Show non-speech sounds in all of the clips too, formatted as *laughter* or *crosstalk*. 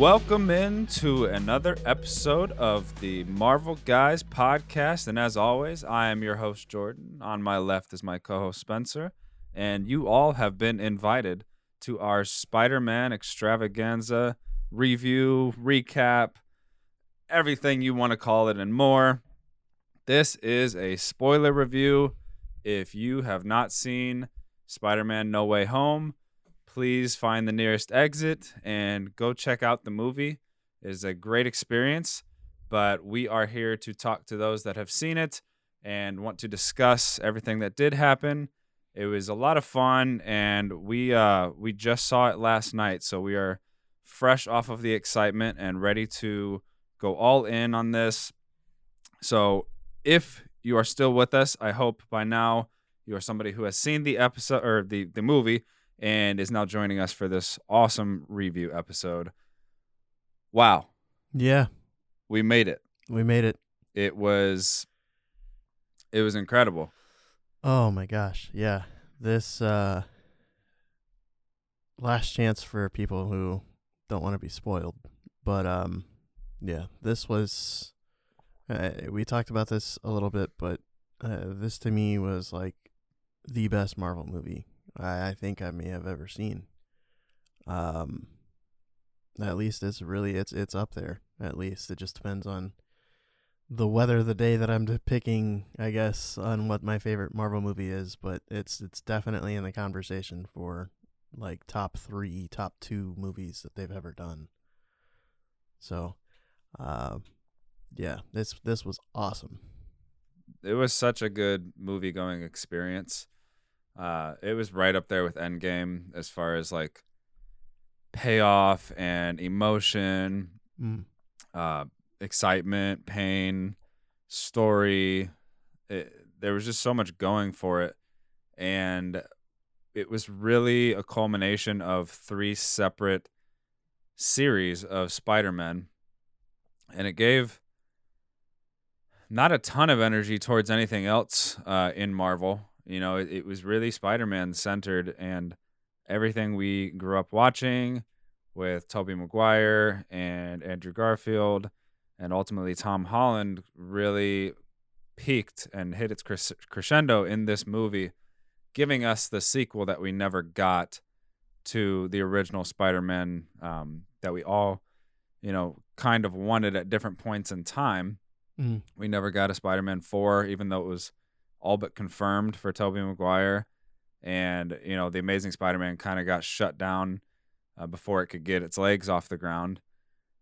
Welcome into another episode of the Marvel Guys podcast. And as always, I am your host, Jordan. On my left is my co host, Spencer. And you all have been invited to our Spider Man extravaganza review, recap, everything you want to call it, and more. This is a spoiler review. If you have not seen Spider Man No Way Home, please find the nearest exit and go check out the movie. It is a great experience, but we are here to talk to those that have seen it and want to discuss everything that did happen. It was a lot of fun, and we uh, we just saw it last night, so we are fresh off of the excitement and ready to go all in on this. So, if you are still with us, I hope by now you are somebody who has seen the episode or the the movie and is now joining us for this awesome review episode. Wow, Yeah, we made it. we made it. It was it was incredible. Oh my gosh. Yeah. This uh last chance for people who don't want to be spoiled. But um yeah, this was uh, we talked about this a little bit, but uh, this to me was like the best Marvel movie I, I think I may have ever seen. Um at least it's really it's it's up there. At least it just depends on the weather the day that I'm picking, I guess, on what my favorite Marvel movie is, but it's it's definitely in the conversation for like top three, top two movies that they've ever done. So, uh, yeah, this this was awesome. It was such a good movie going experience. Uh, it was right up there with Endgame as far as like payoff and emotion, Mm. uh, excitement, pain, story. It, there was just so much going for it. And it was really a culmination of three separate series of Spider Man. And it gave not a ton of energy towards anything else uh, in Marvel. You know, it, it was really Spider Man centered and everything we grew up watching with Tobey Maguire and Andrew Garfield and ultimately Tom Holland really peaked and hit its cres- crescendo in this movie, giving us the sequel that we never got to the original Spider-Man um, that we all, you know, kind of wanted at different points in time. Mm. We never got a Spider-Man 4, even though it was all but confirmed for Tobey Maguire. And, you know, the Amazing Spider-Man kind of got shut down uh, before it could get its legs off the ground.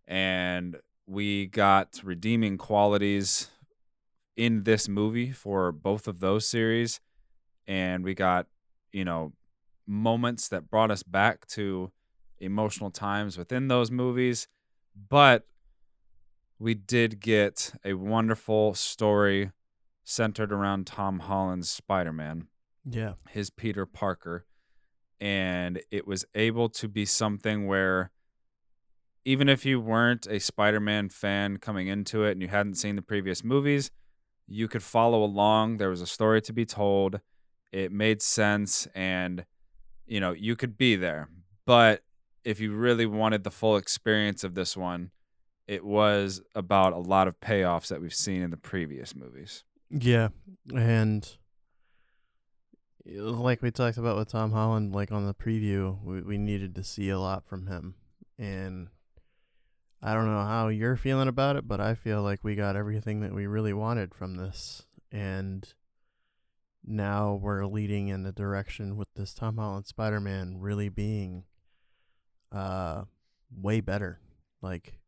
And we got redeeming qualities in this movie for both of those series. And we got, you know, moments that brought us back to emotional times within those movies. But we did get a wonderful story centered around Tom Holland's Spider Man Yeah. his Peter Parker. And it was able to be something where even if you weren't a Spider Man fan coming into it and you hadn't seen the previous movies, you could follow along. There was a story to be told. It made sense and you know, you could be there. But if you really wanted the full experience of this one, it was about a lot of payoffs that we've seen in the previous movies. Yeah. And like we talked about with Tom Holland, like on the preview, we, we needed to see a lot from him. And I don't know how you're feeling about it, but I feel like we got everything that we really wanted from this. And now we're leading in the direction with this Tom Holland Spider Man really being uh way better. Like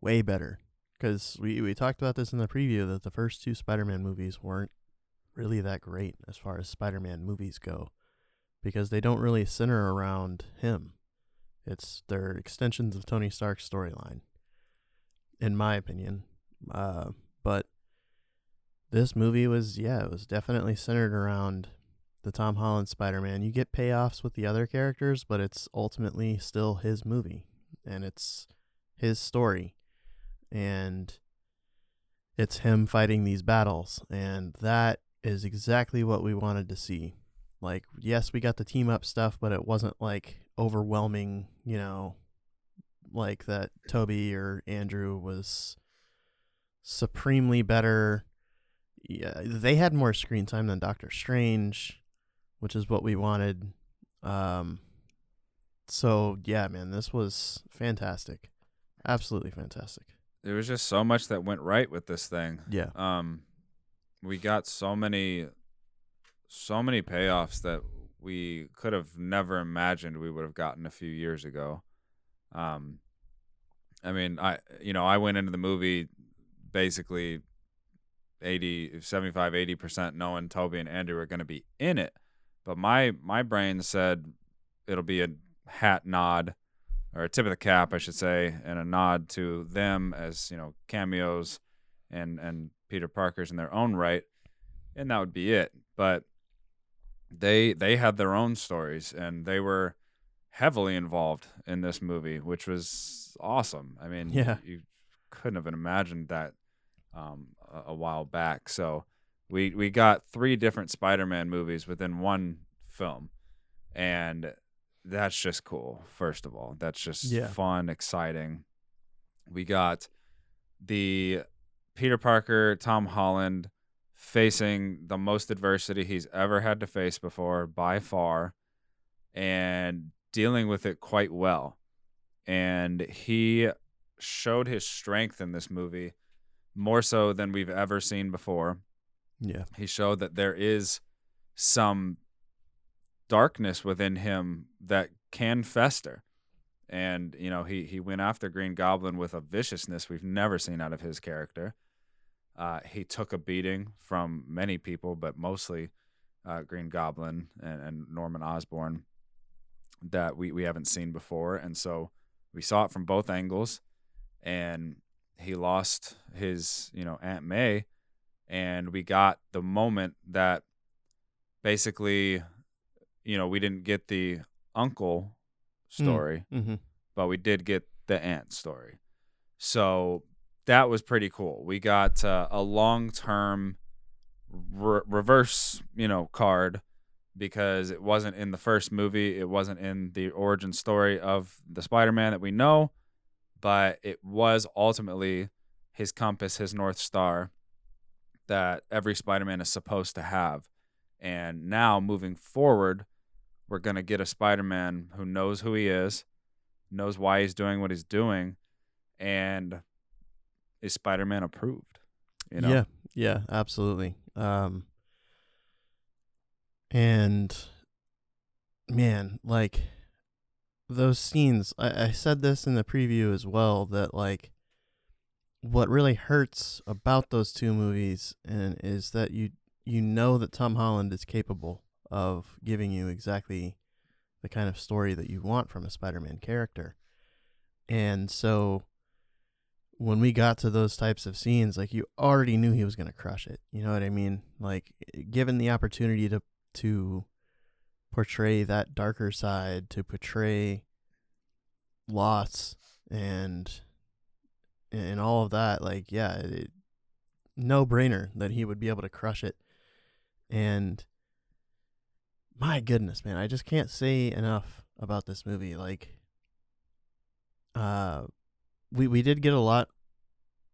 way better. Because we, we talked about this in the preview that the first two Spider Man movies weren't really that great as far as Spider Man movies go. Because they don't really center around him. It's they're extensions of Tony Stark's storyline, in my opinion. Uh, but this movie was, yeah, it was definitely centered around the Tom Holland Spider Man. You get payoffs with the other characters, but it's ultimately still his movie, and it's his story, and it's him fighting these battles, and that is exactly what we wanted to see. Like, yes, we got the team up stuff, but it wasn't like overwhelming, you know, like that Tobey or Andrew was supremely better. Yeah, they had more screen time than Doctor Strange, which is what we wanted. Um, so yeah, man, this was fantastic, absolutely fantastic. There was just so much that went right with this thing. Yeah, Um, we got so many, so many payoffs that we could have never imagined we would have gotten a few years ago. Um, I mean, I you know I went into the movie basically 80 75 80% knowing Tobey and Andrew are going to be in it but my my brain said it'll be a hat nod or a tip of the cap I should say and a nod to them as you know cameos and and Peter Parker's in their own right and that would be it but they they had their own stories and they were heavily involved in this movie which was awesome I mean Yeah. you couldn't have imagined that um, a, a while back. So we we got three different Spider-Man movies within one film, and that's just cool. First of all, that's just Yeah. fun, exciting. We got the Peter Parker, Tom Holland facing the most adversity he's ever had to face before by far and dealing with it quite well. And he showed his strength in this movie more so than we've ever seen before. yeah, He showed that there is some darkness within him that can fester. And, you know, he, he went after Green Goblin with a viciousness we've never seen out of his character. Uh, he took a beating from many people, but mostly uh, Green Goblin and, and Norman Osborn that we, we haven't seen before. And so we saw it from both angles. And he lost his, you know, Aunt May. And we got the moment that basically, you know, we didn't get the uncle story mm-hmm. but we did get the aunt story. So that was pretty cool. We got uh, a long term re- reverse, you know, card because it wasn't in the first movie, it wasn't in the origin story of the Spider Man that we know, but it was ultimately his compass, his North Star that every Spider Man is supposed to have. And now moving forward, we're going to get a Spider Man who knows who he is, knows why he's doing what he's doing, and is Spider Man approved. You know? Yeah, yeah, absolutely. Um, and man, like those scenes, I, I said this in the preview as well that like what really hurts about those two movies and is that you you know that Tom Holland is capable of giving you exactly the kind of story that you want from a Spider-Man character. And so when we got to those types of scenes, like you already knew he was going to crush it. You know what I mean? Like given the opportunity to to portray that darker side, to portray loss and and all of that, like yeah, it, no brainer that he would be able to crush it. And my goodness, man, I just can't say enough about this movie. Like, uh, we we did get a lot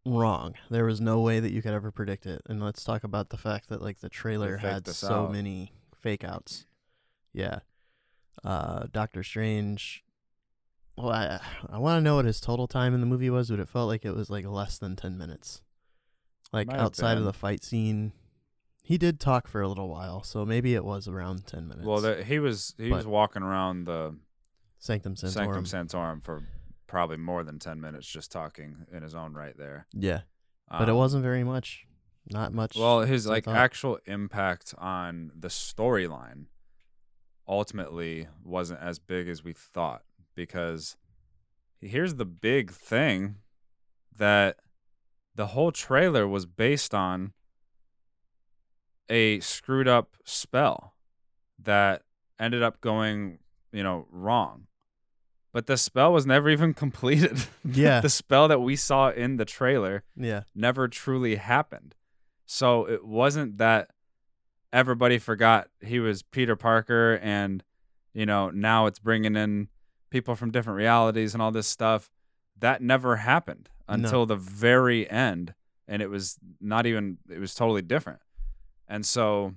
wrong. There was no way that you could ever predict it. And let's talk about the fact that like the trailer had so out. many fake outs. Yeah. Uh Doctor Strange well, I I want to know what his total time in the movie was, but it felt like it was like less than 10 minutes. Like Might outside of the fight scene. He did talk for a little while, so maybe it was around 10 minutes. Well, the, he was he was But- walking around the Sanctum Sanctorum. Sanctum Sanctorum for probably more than ten minutes, just talking in his own right there. yeah. But it Um, wasn't very much. Not much. Well, his like thought. actual impact on the storyline ultimately wasn't as big as we thought because here's the big thing that the whole trailer was based on a screwed up spell that ended up going, you know, wrong. But the spell was never even *laughs* completed. Yeah. the spell that we saw in the trailer yeah. never truly happened. So it wasn't that everybody forgot he was Peter Parker and you know now it's bringing in people from different realities and all this stuff. that never happened No. until the very end and it was not even it was totally different and so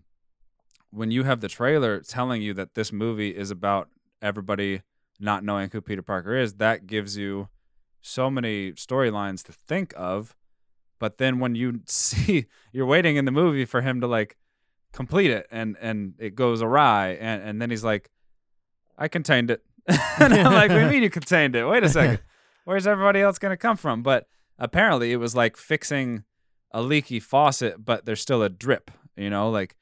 when you have the trailer telling you that this movie is about everybody not knowing who Peter Parker is, that gives you so many storylines to think of. But then when you *laughs* see you're waiting in the movie for him to like complete it and and it goes awry and, and then he's like, I contained it. *laughs* and I'm like, what do you mean you contained it? Wait a second. Where's everybody else gonna come from? But apparently it was like fixing a leaky faucet, but there's still a drip, you know, like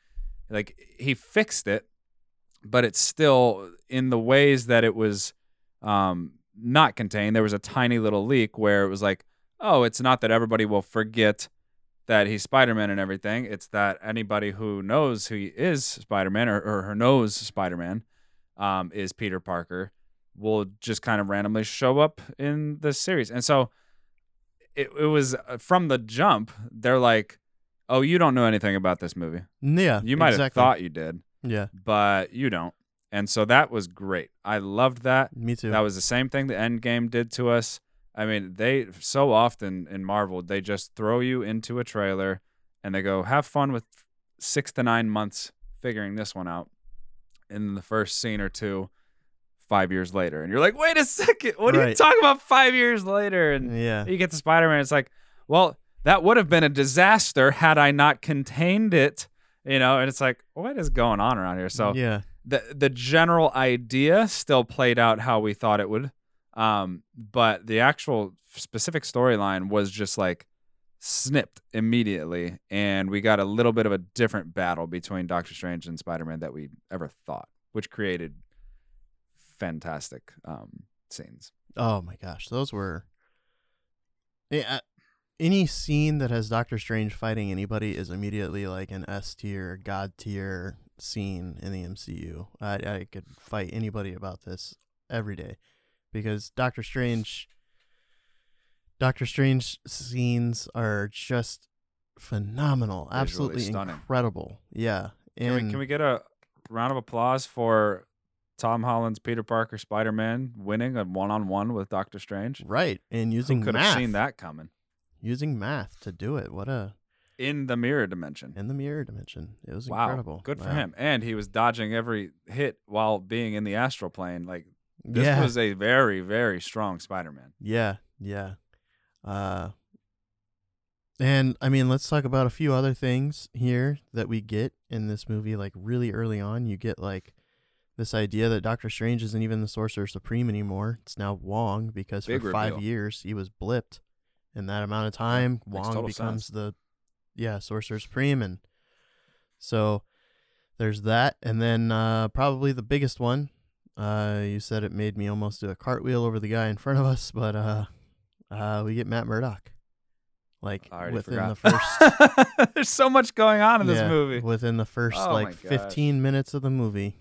like he fixed it, but it's still in the ways that it was um, not contained. There was a tiny little leak where it was like, oh, it's not that everybody will forget that he's Spider-Man and everything. It's that anybody who knows who he is Spider-Man or, or who knows Spider-Man um, is Peter Parker will just kind of randomly show up in the series. And so it, it was uh, from the jump, they're like, oh, you don't know anything about this movie. Yeah. You might exactly. have thought you did, Yeah. but you don't. And so that was great. I loved that. Me too. That was the same thing the Endgame did to us. I mean, they so often in Marvel, they just throw you into a trailer and they go, have fun with six to nine months figuring this one out. In the first scene or two, five years later. And you're like, wait a second, what are you talking about five years later? And yeah. you get to Spider Man. It's like, well, that would have been a disaster had I not contained it, you know. And it's like, what is going on around here? So yeah. the the general idea still played out how we thought it would, um, but the actual specific storyline was just like snipped immediately, and we got a little bit of a different battle between Doctor Strange and Spider Man that we ever thought, which created fantastic um, scenes. Oh my gosh, those were. Yeah, any scene that has Doctor Strange fighting anybody is immediately like an S tier, God tier scene in the MCU. I I could fight anybody about this every day, because Doctor Strange. Doctor Strange scenes are just phenomenal, Visually absolutely stunning. incredible. Yeah, Can we, can we get a round of applause for Tom Holland's Peter Parker Spider Man winning a one on one with Doctor Strange? right and using could have seen that coming using math to do it. What a in the mirror dimension? in the mirror dimension. It was Wow, incredible. good for Wow. him. And he was dodging every hit while being in the astral plane. Like this yeah, was a very very strong Spider Man. yeah, yeah. Uh, and I mean, let's talk about a few other things here that we get in this movie. Like really early on, you get like this idea that Doctor Strange isn't even the Sorcerer Supreme anymore. It's now Wong because Big for five years he was blipped. In that amount of time, Wong becomes sense. the yeah Sorcerer Supreme, and so there's that. And then uh, probably the biggest one. Uh, you said it made me almost do a cartwheel over the guy in front of us, but uh, uh, we get Matt Murdock. Like within forgot. the first *laughs* There's so much going on in this movie. Within the first Oh like 15 minutes of the movie.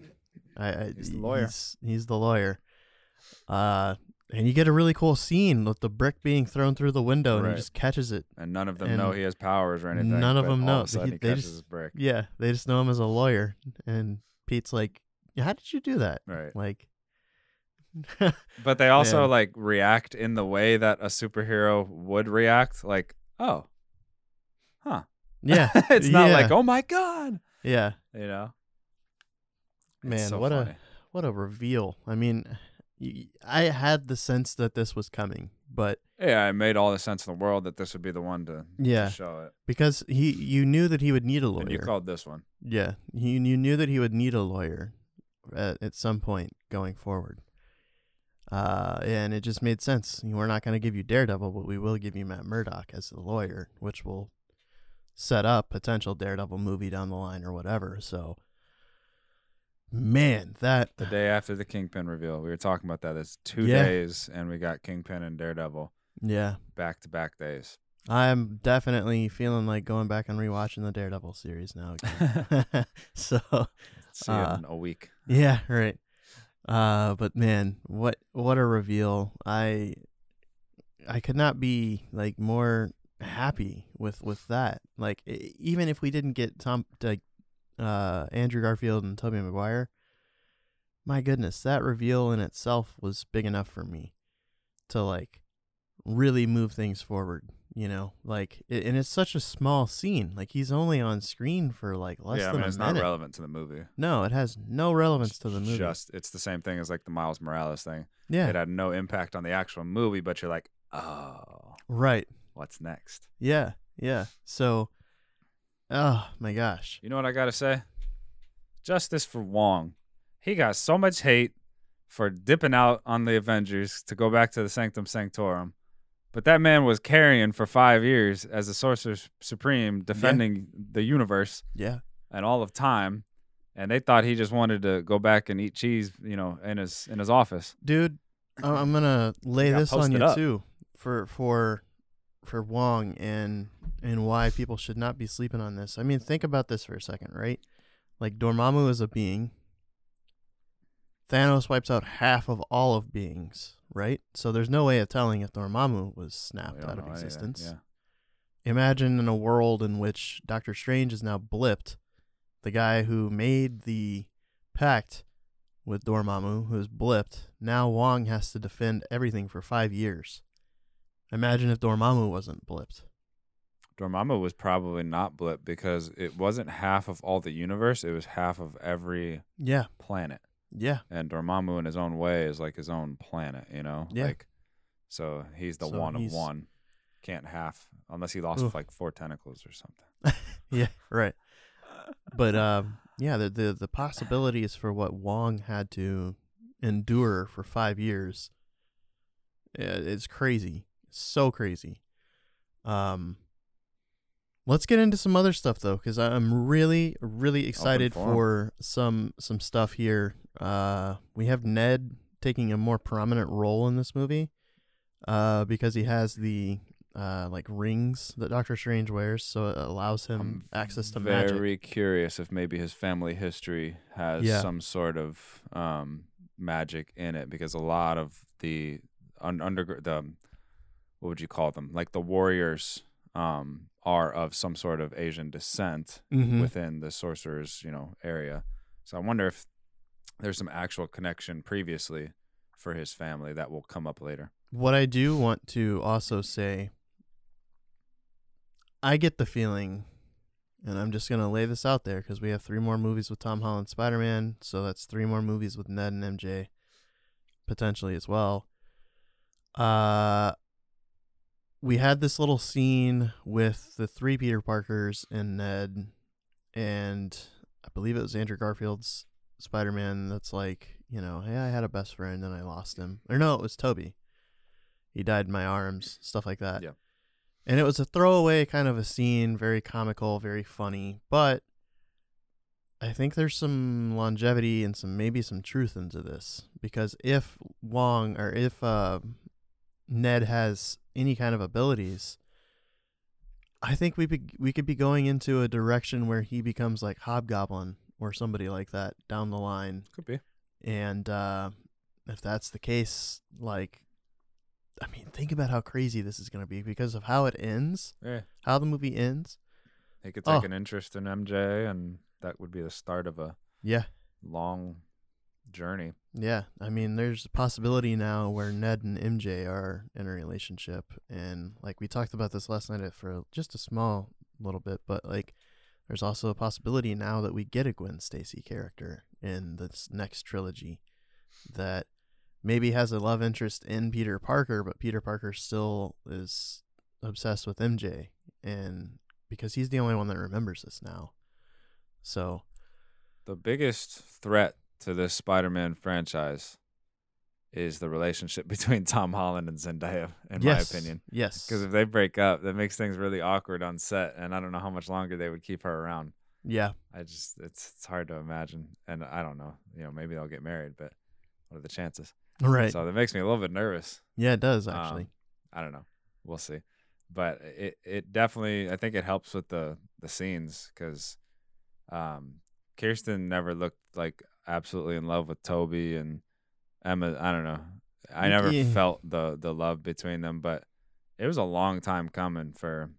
I, I He's the lawyer. He's, he's the lawyer. Uh and you get a really cool scene with the brick being thrown through the window and Right. he just catches it. And none of them know he has powers or anything. none of them know. Of He- he they catches just- his brick. Yeah, they just know him as a lawyer and Pete's like, "How did you do that?" Right. Like *laughs* But they also Man. like react in the way that a superhero would react. Like, oh, huh. Yeah. *laughs* it's not yeah, like, oh my god, Yeah. you know. Man, so what a- What a reveal. I mean, I had the sense that this was coming, but yeah. It made all the sense in the world that this would be the one to, to Yeah. show it. because he you knew that he would need a lawyer. And you called this one. Yeah, you you knew that he would need a lawyer at, at some point going forward. Uh, and it just made sense. We're not going to give you Daredevil, but we will give you Matt Murdock as the lawyer, which will set up potential Daredevil movie down the line or whatever. So, man, that The day after the Kingpin reveal, we were talking about that. It's two Yeah. days, and we got Kingpin and Daredevil yeah, back to back days. I'm definitely feeling like going back and rewatching the Daredevil series now. *laughs* Again. *laughs* so, See you Uh, in a week. Yeah, right. Uh, but man, what what a reveal! I I could not be like more happy with with that. Like even if we didn't get Tom like uh Andrew Garfield and Tobey Maguire, my goodness, that reveal in itself was big enough for me to like really move things forward. You know, like, it, and it's such a small scene. Like he's only on screen for like less yeah, I than mean a it's minute. not relevant to the movie. no, it has no relevance to the movie. Just it's the same thing as like the Miles Morales thing. yeah, It had no impact on the actual movie, but you're like, oh, right. what's next? Yeah, yeah. So, oh my gosh. You know what I gotta say? Justice for Wong. He got so much hate for dipping out on the Avengers to go back to the Sanctum Sanctorum. But that man was carrying for five years as the Sorcerer Supreme, defending the universe Yeah, and all of time. And they thought he just wanted to go back and eat cheese, you know, in his in his office. dude. I'm gonna lay this on you too, for for for Wong and and why people should not be sleeping on this. I mean, think about this for a second, right? Like Dormammu is a being. Thanos wipes out half of all of beings, right? So there's no way of telling if Dormammu was snapped out of existence. Yeah. Imagine in a world in which Doctor Strange is now blipped, the guy who made the pact with Dormammu, who is blipped. Now Wong has to defend everything for five years. Imagine if Dormammu wasn't blipped. Dormammu was probably not blipped because it wasn't half of all the universe. It was half of every Yeah, planet. yeah, And Dormammu in his own way is like his own planet, you know? Yeah. Like so he's the So one he's- of one. Can't half unless he lost like four tentacles or something. *laughs* yeah, right. But um, yeah, the, the the possibilities for what Wong had to endure for five years, it's crazy, so crazy. Um, let's get into some other stuff though, because I'm really really excited for some some stuff here. Uh, we have Ned taking a more prominent role in this movie, uh, because he has the uh like rings that Doctor Strange wears, so it allows him I'm access to magic. very curious if maybe his family history has Yeah. some sort of um, magic in it because a lot of the un- under the what would you call them like the warriors um, are of some sort of Asian descent Mhm. within the sorcerer's you know area. So I wonder if there's some actual connection previously for his family that will come up later. What I do want to also say, I get the feeling, and I'm just gonna lay this out there because we have three more movies with Tom Holland Spider Man, so that's three more movies with Ned and MJ, potentially as well. Uh, we had this little scene with the three Peter Parkers and Ned, and I believe it was Andrew Garfield's Spider Man. That's like, you know, hey, I had a best friend and I lost him, or no, it was Tobey. He died in my arms, stuff like that. Yeah. And it was a throwaway kind of a scene, very comical, very funny, but I think there's some longevity and some maybe some truth into this because if Wong or if uh, Ned has any kind of abilities, I think we be, we could be going into a direction where he becomes like Hobgoblin or somebody like that down the line. Could be. And uh, if that's the case, like, I mean, think about how crazy this is going to be because of how it ends, Yeah. how the movie ends. He could take Oh. an interest in MJ and that would be the start of a Yeah. long journey. Yeah, I mean, there's a possibility now where Ned and MJ are in a relationship, and like we talked about this last night for just a small little bit, but like there's also a possibility now that we get a Gwen Stacy character in this next trilogy that maybe has a love interest in Peter Parker, but Peter Parker still is obsessed with MJ, and because he's the only one that remembers this now, so The biggest threat to this Spider-Man franchise is the relationship *laughs* between Tom Holland and Zendaya, in yes, my opinion. yes, Because if they break up, that makes things really awkward on set, and I don't know how much longer they would keep her around. yeah, I just it's it's hard to imagine, and I don't know. You know, maybe they'll get married, but what are the chances? right, So that makes me a little bit nervous. yeah, it does Um, actually. I don't know. We'll see. But it it definitely I think it helps with the the scenes because um, Kirsten never looked like absolutely in love with Tobey and Emma. I don't know. I never Yeah. felt the the love between them, but it was a long time coming for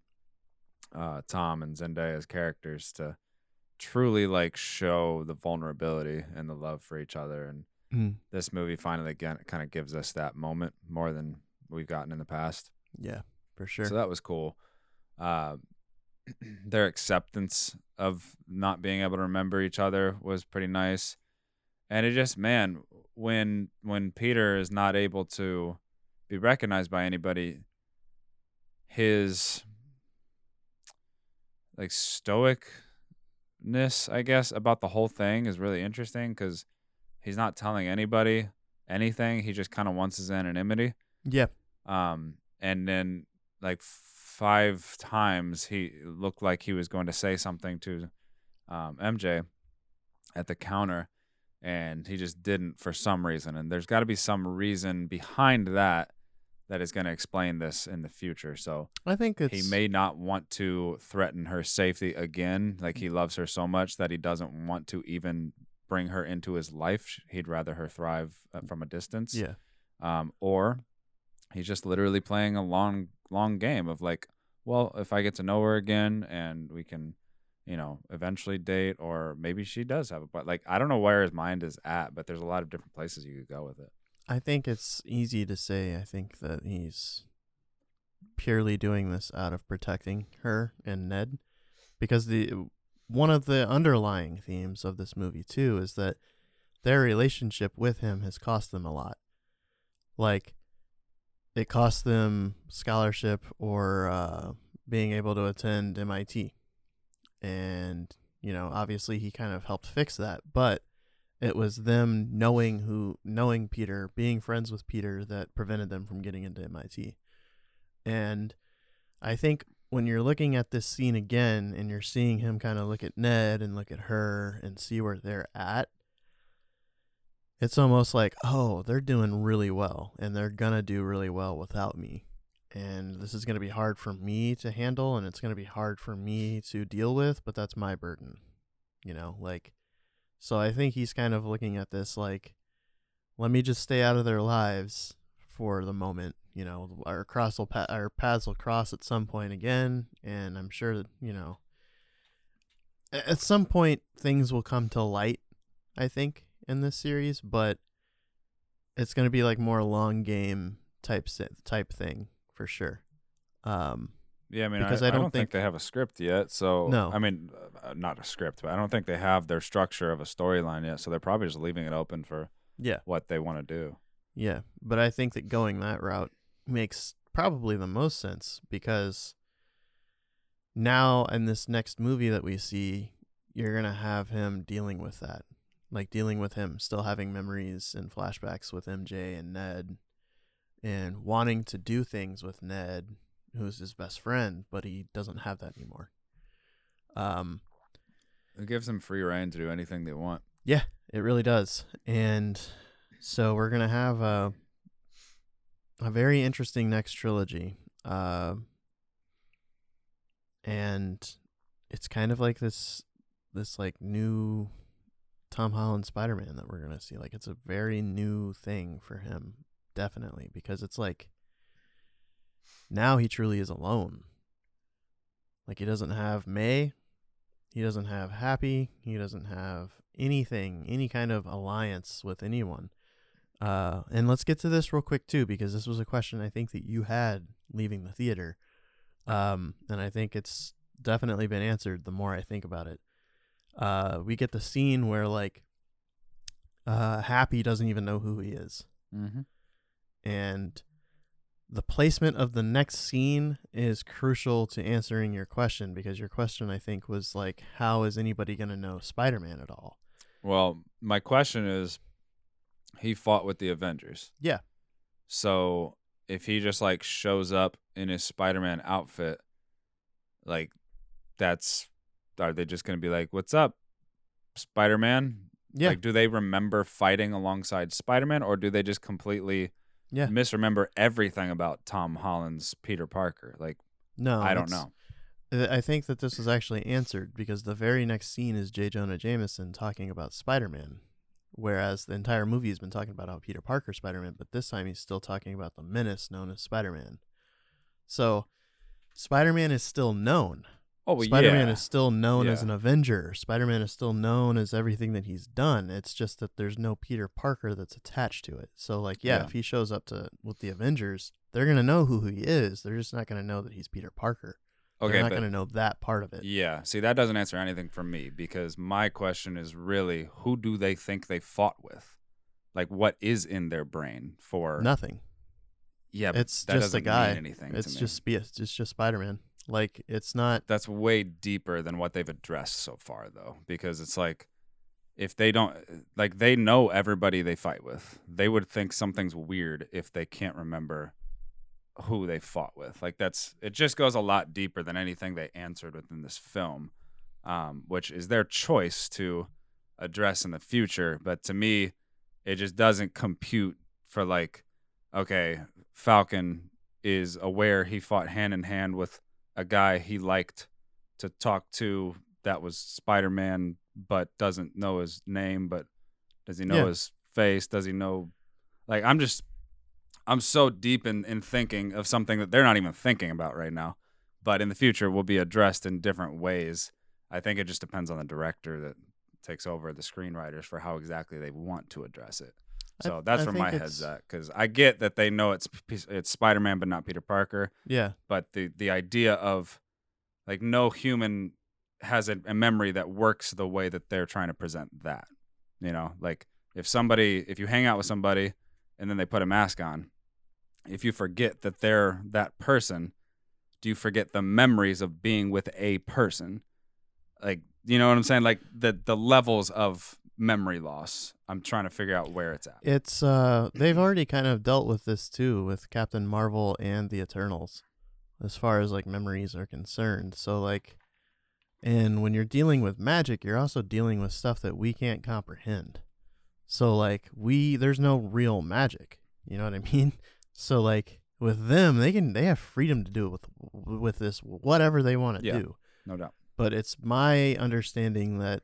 uh, Tom and Zendaya's characters to truly like show the vulnerability and the love for each other and Mm. this movie finally again kind of gives us that moment more than we've gotten in the past. Yeah, for sure. So that was cool. Uh, *clears throat* their acceptance of not being able to remember each other was pretty nice. And it just man, when when Peter is not able to be recognized by anybody, his like stoicness, I guess, about the whole thing is really interesting because he's not telling anybody anything. He just kind of wants his anonymity. yeah, Um, and then like five times he looked like he was going to say something to um, MJ at the counter, and he just didn't for some reason. And there's got to be some reason behind that that is going to explain this in the future. So I think it's he may not want to threaten her safety again. Like he loves her so much that he doesn't want to even bring her into his life. He'd rather her thrive uh, from a distance yeah, um, or he's just literally playing a long, long game of like, well, if I get to know her again and we can, you know, eventually date, or maybe she does have a but like I don't know where his mind is at, but there's a lot of different places you could go with it. I think it's easy to say. I think that he's purely doing this out of protecting her and Ned, because the one of the underlying themes of this movie too is that their relationship with him has cost them a lot. Like, it cost them scholarship or uh, being able to attend MIT, and you know, obviously, he kind of helped fix that, but it was them knowing who knowing Peter, being friends with Peter that prevented them from getting into MIT. And I think when you're looking at this scene again and you're seeing him kind of look at Ned and look at her and see where they're at, it's almost like, oh, they're doing really well and they're to do really well without me. And this is going to be hard for me to handle and it's going to be hard for me to deal with, but that's my burden. You know, like so I think he's kind of looking at this like, let me just stay out of their lives for the moment. You know, our cross will pa- our paths will cross at some point again, and I'm sure that you know. At some point, things will come to light. I think in this series, but it's gonna be like more long game type type thing for sure. Um, Yeah, I mean, Because I, I I don't don't think, think- they have a script yet. So No. I mean, uh, not a script, but I don't think they have their structure of a storyline yet. So they're probably just leaving it open for yeah, what they want to do. Yeah, but I think that going that route makes probably the most sense because now in this next movie that we see, you're going to have him dealing with that. Like dealing with him still having memories and flashbacks with MJ and Ned and wanting to do things with Ned, who's his best friend, but he doesn't have that anymore. Um It gives them free reign to do anything they want. yeah, it really does. And so we're gonna have a a very interesting next trilogy. Uh, and it's kind of like this this like new Tom Holland Spider Man that we're gonna see. Like it's a very new thing for him, definitely, because it's like now he truly is alone. Like he doesn't have May, he doesn't have Happy, he doesn't have anything, any kind of alliance with anyone. Uh, and let's get to this real quick too, because this was a question I think that you had leaving the theater. Um, and I think it's definitely been answered the more I think about it. Uh, we get the scene where like uh, Happy doesn't even know who he is, Mm-hmm. And the placement of the next scene is crucial to answering your question because your question I think was like, how is anybody gonna know Spider-Man at all? Well, my question is, he fought with the Avengers. Yeah. So if he just like shows up in his Spider-Man outfit, like that's are they just gonna be like, "What's up, Spider-Man?" Yeah, Like, do they remember fighting alongside Spider-Man, or do they just completely yeah. misremember everything about Tom Holland's Peter Parker? Like, No, I don't know. I think that this was actually answered because the very next scene is J. Jonah Jameson talking about Spider Man, whereas the entire movie has been talking about how Peter Parker Spider Man, but this time he's still talking about the menace known as Spider Man. So, Spider Man is still known. Oh, well, Spider-Man yeah. is still known as an Avenger. Spider-Man is still known as everything that he's done. It's just that there's no Peter Parker that's attached to it. So like, yeah, Yeah. if he shows up to with the Avengers, they're gonna know who he is. They're just not gonna know that he's Peter Parker. okay, they're not but gonna know that part of it. yeah. See, that doesn't answer anything for me because my question is really who do they think they fought with? Like, what is in their brain for? Nothing. Yeah, It's that just a guy. Mean anything It's just it's just Spider-Man. Like it's not. that's way deeper than what they've addressed so far though because it's like if they don't like they know everybody they fight with they would think something's weird if they can't remember who they fought with like that's it just goes a lot deeper than anything they answered within this film um, which is their choice to address in the future but to me it just doesn't compute for like okay falcon is aware he fought hand in hand with a guy he liked to talk to that was Spider-Man but doesn't know his name but does he know Yeah. his face? Does he know like I'm just I'm so deep in in thinking of something that they're not even thinking about right now but in the future will be addressed in different ways. I think it just depends on the director that takes over the screenwriters for how exactly they want to address it I- so that's I where my head's at because I get that they know it's it's Spider-Man but not Peter Parker. Yeah. but the the idea of like no human has a, a memory that works the way that they're trying to present that you know? Like if somebody if you hang out with somebody and then they put a mask on if you forget that they're that person do you forget the memories of being with a person? Like you know what i'm saying? Like the the levels of memory loss i'm trying to figure out where it's at It's uh they've already kind of dealt with this too with Captain Marvel and the Eternals as far as like memories are concerned. So like and when you're dealing with magic, you're also dealing with stuff that we can't comprehend. So like we there's no real magic. You know what I *laughs* mean? So like with them, they can they have freedom to do it with with this whatever they want to Yeah. do no doubt but it's my understanding that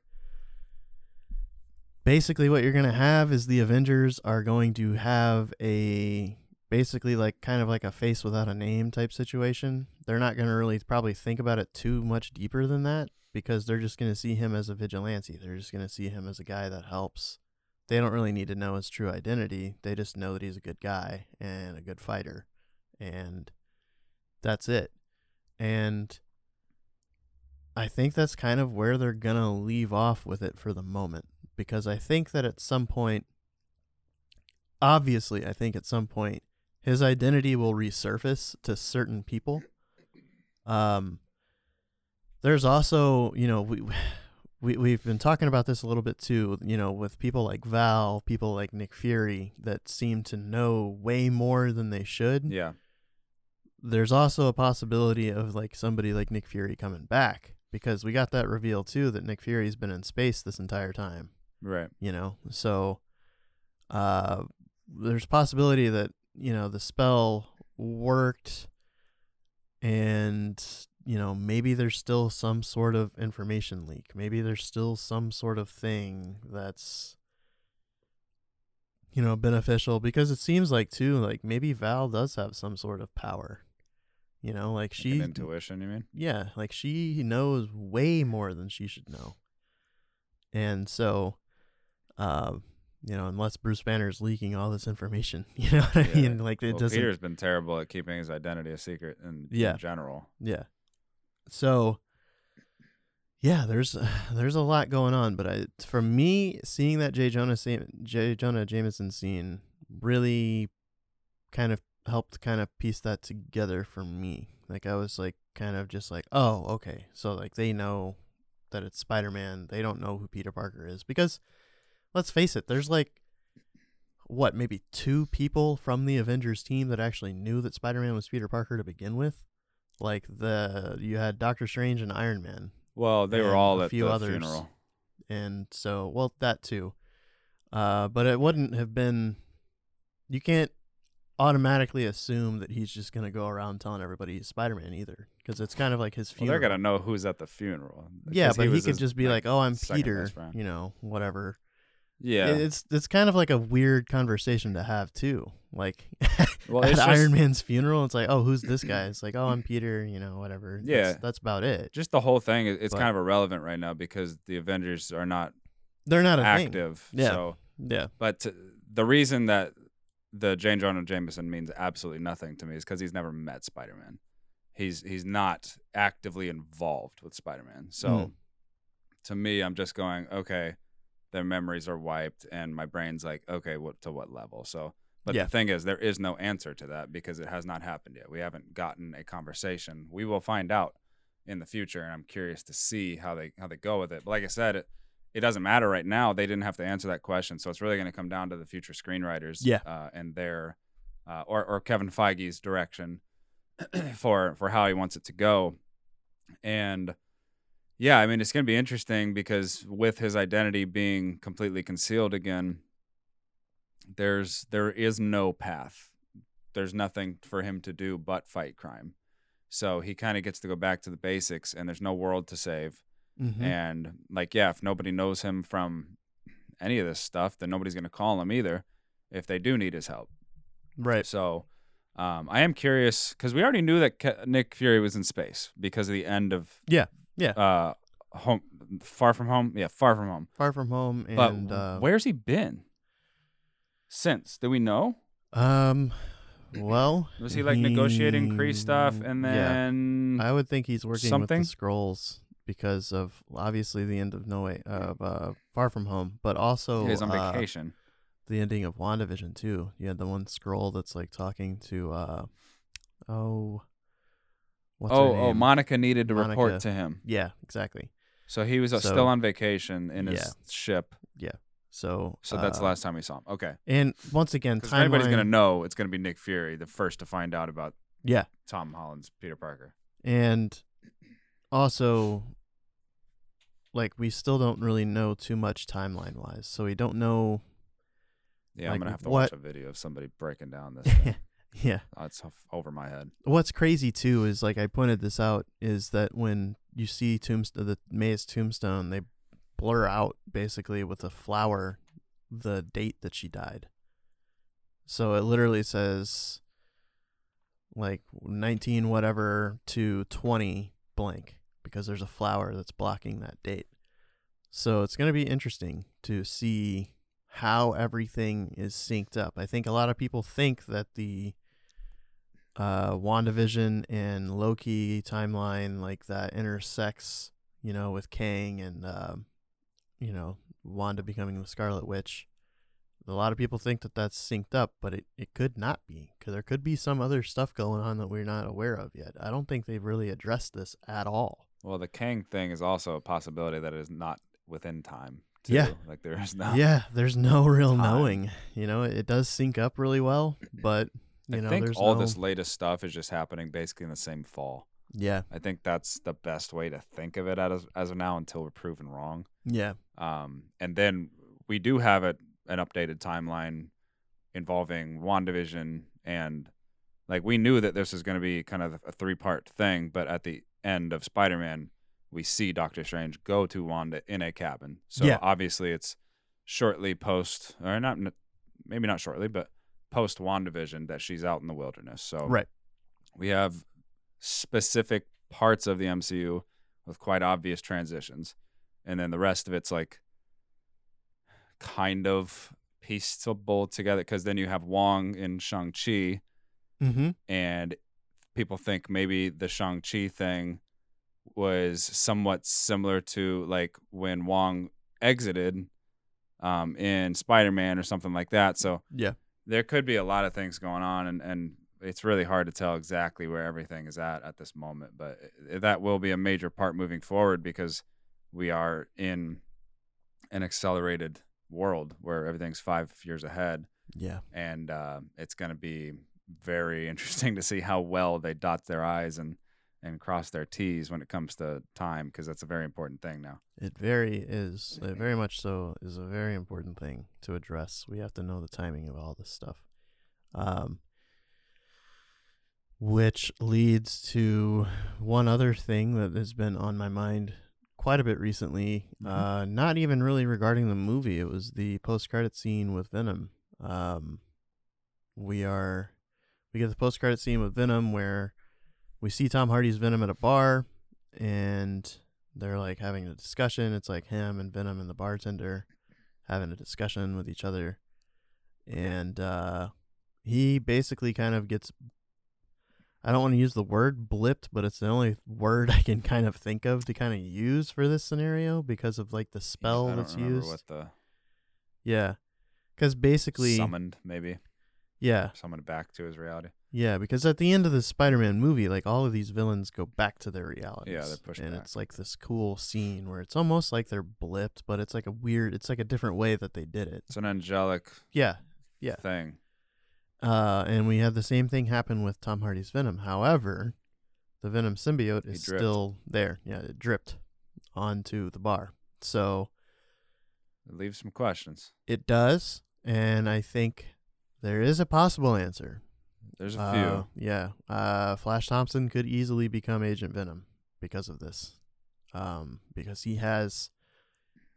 basically what you're going to have is the Avengers are going to have a basically like kind of like a face without a name type situation. They're not going to really probably think about it too much deeper than that because they're just going to see him as a vigilante. They're just going to see him as a guy that helps. They don't really need to know his true identity. They just know that he's a good guy and a good fighter. And that's it. And I think that's kind of where they're going to leave off with it for the moment because I think that at some point obviously I think at some point his identity will resurface to certain people. Um there's also, you know, we *sighs* we we've been talking about this a little bit too, you know, with people like Val, people like Nick Fury that seem to know way more than they should. Yeah. There's also a possibility of like somebody like Nick Fury coming back because we got that reveal too that Nick Fury's been in space this entire time, right you know. So uh there's possibility that, you know, the spell worked and you know, maybe there's still some sort of information leak. Maybe there's still some sort of thing that's you know, beneficial because it seems like too like maybe Val does have some sort of power. You know, like Like she an intuition you mean yeah, like she knows way more than she should know. And so uh you know, unless Bruce Banner is leaking all this information, *laughs* you know what I Yeah. mean? Like it well, doesn't Peter's been terrible at keeping his identity a secret in, Yeah. in general. Yeah. So yeah, there's *sighs* there's a lot going on, but I for me seeing that J Jonah Sam- J Jonah Jameson scene really kind of helped kind of piece that together for me. Like I was like kind of just like, "Oh, okay. So like they know that it's Spider-Man. They don't know who Peter Parker is because let's face it, there's like what, maybe two people from the Avengers team that actually knew that Spider-Man was Peter Parker to begin with like the you had Doctor Strange and Iron Man, Well, they were all a at few the others. funeral. and so well that too, uh, but it wouldn't have been. You can't automatically assume that he's just gonna go around telling everybody he's Spider Man either, because it's kind of like his Well, funeral. they're gonna know who's at the funeral. Yeah, but he, was could just be like, "Oh, I'm Peter," you know, whatever. Yeah. It's it's kind of like a weird conversation to have too. Like *laughs* well, at it's just, Iron Man's funeral, it's like, oh, who's this guy? It's like, oh, I'm Peter. You know, whatever. Yeah. that's, that's about it. just the whole thing. is- It's But- kind of irrelevant right now because the Avengers are not They're not a thing. active. Yeah. So, Yeah, but to, the reason that the J. Jonah Jameson means absolutely nothing to me is because he's never met Spider Man. He's he's not actively involved with Spider Man. So Mhm. to me, I'm just going, okay, their memories are wiped, and my brain's like, okay, what to what level? So, but Yeah. the thing is, there is no answer to that because it has not happened yet. We haven't gotten a conversation. We will find out in the future, and I'm curious to see how they how they go with it. But like I said, it it doesn't matter right now. They didn't have to answer that question, so it's really going to come down to the future screenwriters, Yeah. uh, and their uh, or or Kevin Feige's direction *clears throat* for for how he wants it to go, and yeah, I mean it's going to be interesting because with his identity being completely concealed again, there's there is no path. There's nothing for him to do but fight crime. So he kind of gets to go back to the basics, and there's no world to save. Mhm. And like, yeah, if nobody knows him from any of this stuff, then nobody's going to call him either. If they do need his help, right. so um, I am curious because we already knew that Nick Fury was in space because of the end of Yeah, yeah. uh, home, Far From Home, yeah, Far From Home. Far from home, But and uh, where's he been since? Do we know? um, well, Was he like negotiating Kree stuff and yeah. then I would think he's working something? with the scrolls because of obviously the end of No Way of uh, Far From Home, but also he's on uh, vacation? the ending of WandaVision too. You had the one scroll that's like talking to uh, oh, what's oh, oh. Monica needed to Monica. report to him, yeah, exactly. so he was uh, So- still on vacation in his ship. Yeah. So So that's the uh, last time we saw him. Okay, And once again, because if anybody's gonna know, it's gonna be Nick Fury, the first to find out about yeah, Tom Holland's Peter Parker. and also like we still don't really know too much timeline wise so we don't know Yeah, I'm Like, gonna have to what- watch a video of somebody breaking down this. thing. *laughs* yeah. Uh, that's off- over my head. what's crazy too is like i pointed this out is that when you see tombstone uh, the may's tombstone they blur out basically with a flower the date that she died. So it literally says like 19 whatever to 20 blank because there's a flower that's blocking that date. So it's going to be interesting to see how everything is synced up. I think a lot of people think that the uh WandaVision and Loki timeline like that intersects, you know, with Kang and um you know, Wanda becoming the Scarlet Witch. A lot of people think that that's synced up, but it, it could not be because there could be some other stuff going on that we're not aware of yet. I don't think they've really addressed this at all. Well, the Kang thing is also a possibility that it is not within time. Too. Yeah. like there is no. Yeah, there's no real Time. knowing. You know, it does sync up really well, but you I know, think all no, this latest stuff is just happening basically in the same fall. Yeah, I think that's the best way to think of it as as of now until we're proven wrong. yeah, Um, and then we do have a, an updated timeline involving WandaVision and like we knew that this is going to be kind of a three part thing, but at the end of Spider Man, we see Doctor Strange go to Wanda in a cabin. So Yeah. obviously it's shortly post, or not, maybe not shortly, but post WandaVision that she's out in the wilderness. So right. we have specific parts of the MCU with quite obvious transitions, and then the rest of it's like kind of pieceable together because then you have Wong in Shang Chi, Mm-hmm. and people think maybe the Shang Chi thing was somewhat similar to like when Wong exited um, in Spider Man or something like that. So Yeah. There could be a lot of things going on and, and it's really hard to tell exactly where everything is at at this moment but that will be a major part moving forward because we are in an accelerated world where everything's five years ahead Yeah. and uh, it's going to be very *laughs* interesting to see how well they dot their i's and and cross their t's when it comes to time because that's a very important thing now It very is it very much so is a very important thing to address. We have to know the timing of all this stuff. Um which leads to one other thing that has been on my mind quite a bit recently. Mhm. Uh, not even really regarding the movie. It was the post-credit scene with Venom. Um, we are we get the post-credit scene with Venom where we see Tom Hardy's Venom at a bar, and they're like having a discussion. It's like him and Venom and the bartender having a discussion with each other, and uh, he basically kind of gets I don't want to use the word blipped, but it's the only word I can kind of think of to kind of use for this scenario because of like the spell don't that's used. what the yeah. Cuz basically summoned maybe yeah. summoned back to his reality. Yeah, because at the end of the Spider-Man movie, like all of these villains go back to their realities. Yeah, they're pushed And back. it's like this cool scene where it's almost like they're blipped, but it's like a weird it's like a different way that they did it. It's an angelic Yeah. Yeah. thing. Uh, and we have the same thing happen with Tom Hardy's Venom. However, the Venom symbiote is still there. Yeah, it dripped onto the bar. So It leaves some questions. it does, and I think there is a possible answer. There's a Uh, few. yeah. Uh, Flash Thompson could easily become Agent Venom because of this. Um, because he has,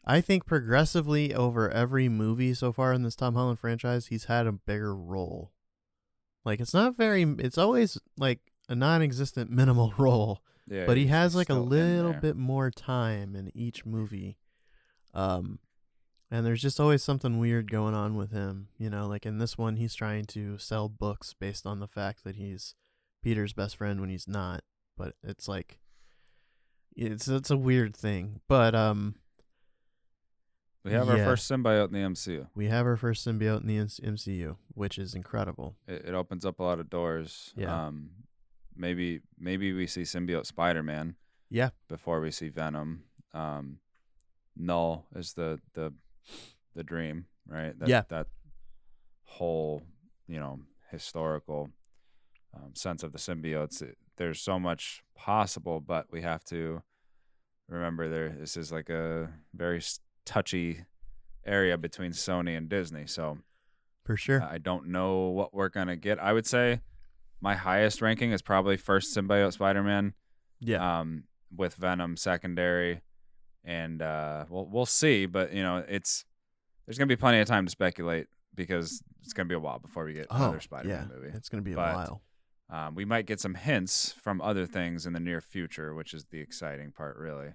I think, progressively over every movie so far in this Tom Holland franchise, he's had a bigger role. Like it's not very. It's always like a non-existent *laughs* minimal role, Yeah, but he has like a little bit more time in each movie. Um, and there's just always something weird going on with him. You know, like in this one, he's trying to sell books based on the fact that he's Peter's best friend when he's not. But it's like, it's it's a weird thing. But um, We have our first symbiote in the MCU. we have our first symbiote in the MCU, which is incredible. It, it opens up a lot of doors. Yeah. Um, maybe maybe we see symbiote Spider-Man Yeah, before we see Venom. Um, Knull is the the the dream, right? That, Yeah. That whole you know historical um, sense of the symbiotes. It, there's so much possible, but we have to remember there. This is like a very touchy area between Sony and Disney, so. for sure. I don't know what we're gonna get. I would say my highest ranking is probably first symbiote Spider-Man, yeah, um, with Venom secondary, and uh, we'll we'll see. But you know, it's there's gonna be plenty of time to speculate because it's gonna be a while before we get another Spider-Man yeah, movie. it's gonna be a But- while. Um, we might get some hints from other things in the near future, which is the exciting part, really.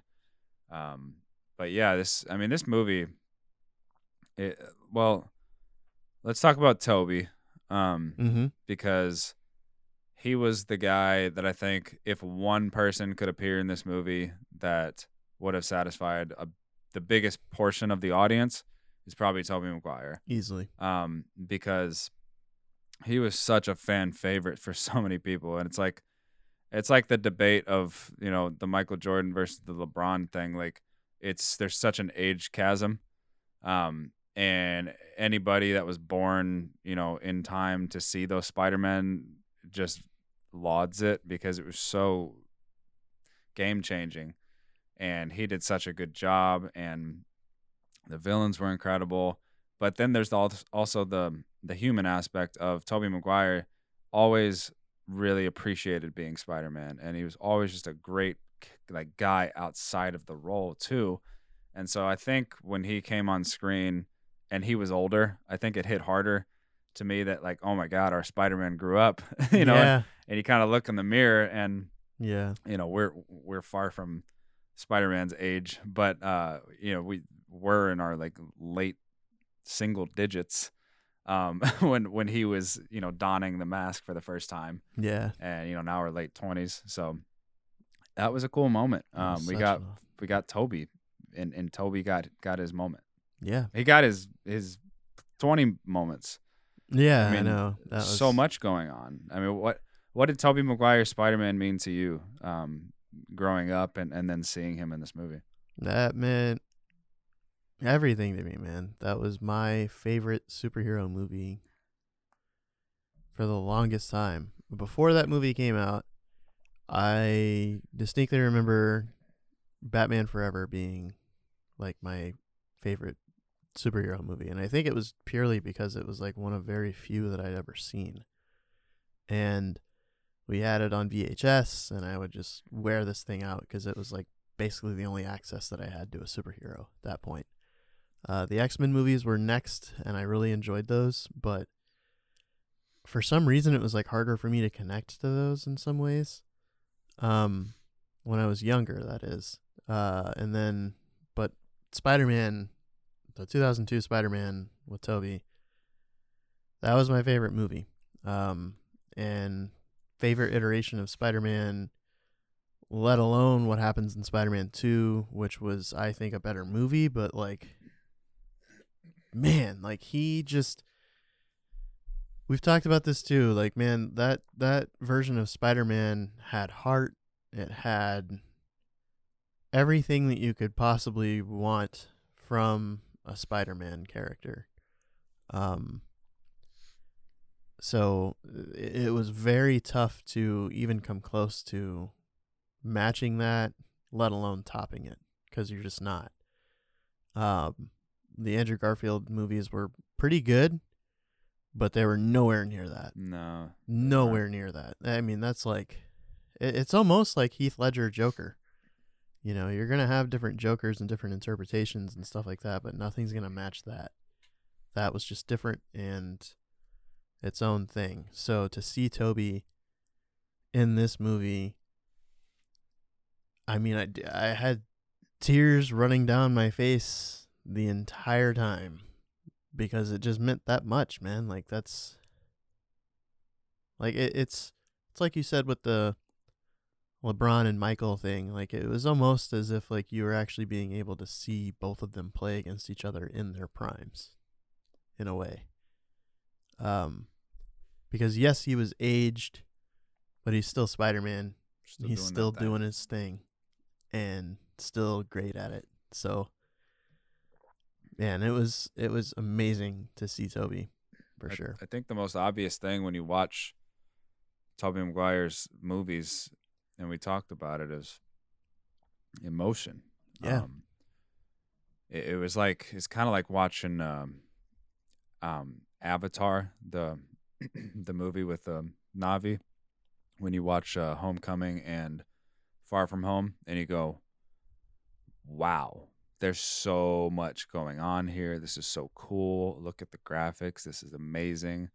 Um, but yeah, this I mean, this movie. It, well, let's talk about Tobey. Um, Mm-hmm. because he was the guy that I think if one person could appear in this movie that would have satisfied a, the biggest portion of the audience is probably Tobey Maguire. Easily. Um, because he was such a fan favorite for *laughs* so many people, and it's like it's like the debate of you know the Michael Jordan versus the LeBron thing. Like it's there's such an age chasm, um, and anybody that was born you know in time to see those Spider Men just lauds it because it was so game changing, and he did such a good job, and the villains were incredible. But then there's also the the human aspect of Tobey Maguire. Always really appreciated being Spider-Man, and he was always just a great like guy outside of the role too. And so I think when he came on screen and he was older, I think it hit harder to me that like, oh my God, our Spider-Man grew up, *laughs* you know, Yeah. and you kind of look in the mirror and Yeah. you know we're we're far from spider-man's age but uh you know we were in our like late single digits um *laughs* when when he was you know donning the mask for the first time Yeah. and you know now we're late 20s so that was a cool moment um we got a- we got tobey and and tobey got got his moment Yeah. he got his his 20 moments Yeah. I, mean, know. That was so much going on. I mean, what what did Tobey Maguire Spider Man mean to you, um, growing up and, and then seeing him in this movie? That meant everything to me, man. That was my favorite superhero movie for the longest time. Before that movie came out, I distinctly remember Batman Forever being like my favorite superhero movie. And I think it was purely because it was like one of very few that I'd ever seen. And we had it on VHS, and I would just wear this thing out because it was like basically the only access that I had to a superhero at that point. Uh, the X Men movies were next, and I really enjoyed those, but for some reason it was like harder for me to connect to those in some ways. Um, when I was younger, that is. Uh, and then, but Spider Man, the 2002 Spider Man with Tobey, that was my favorite movie. Um, and favorite iteration of Spider Man let alone what happens in Spider-Man 2, which was I think a better movie, but like man, like he just We've talked about this too. Like man, that that version of Spider-Man had heart. It had everything that you could possibly want from a Spider-Man character. Um so it was very tough to even come close to matching that, let alone topping it, because you're just not. Um, the Andrew Garfield movies were pretty good, but they were nowhere near that. No, nowhere near that. I mean, that's like, it, it's almost like Heath Ledger Joker. You know, you're gonna have different Jokers and different interpretations and stuff like that, but nothing's gonna match that. That was just different and its own thing. So to see Tobey in this movie I mean, I, I had tears running down my face the entire time because it just meant that much, man. Like that's like it, it's it's like you said with the LeBron and Michael thing. Like it was almost as if like you were actually being able to see both of them play against each other in their primes, in a way. Um, because yes, he was aged, but he's still Spider Man. He's doing still doing his thing and still great at it. So man, it was it was amazing to see Tobey for I, sure. I think the most obvious thing when you watch Tobey Maguire's movies and we talked about it is emotion. Yeah. Um, it, it, was like it's kind of like watching um, um, Avatar, the *clears throat* the movie with um, Na'vi. When you watch uh, Homecoming and Far From Home and you go, wow, there's so much going on here. This is so cool. Look at the graphics. This is amazing.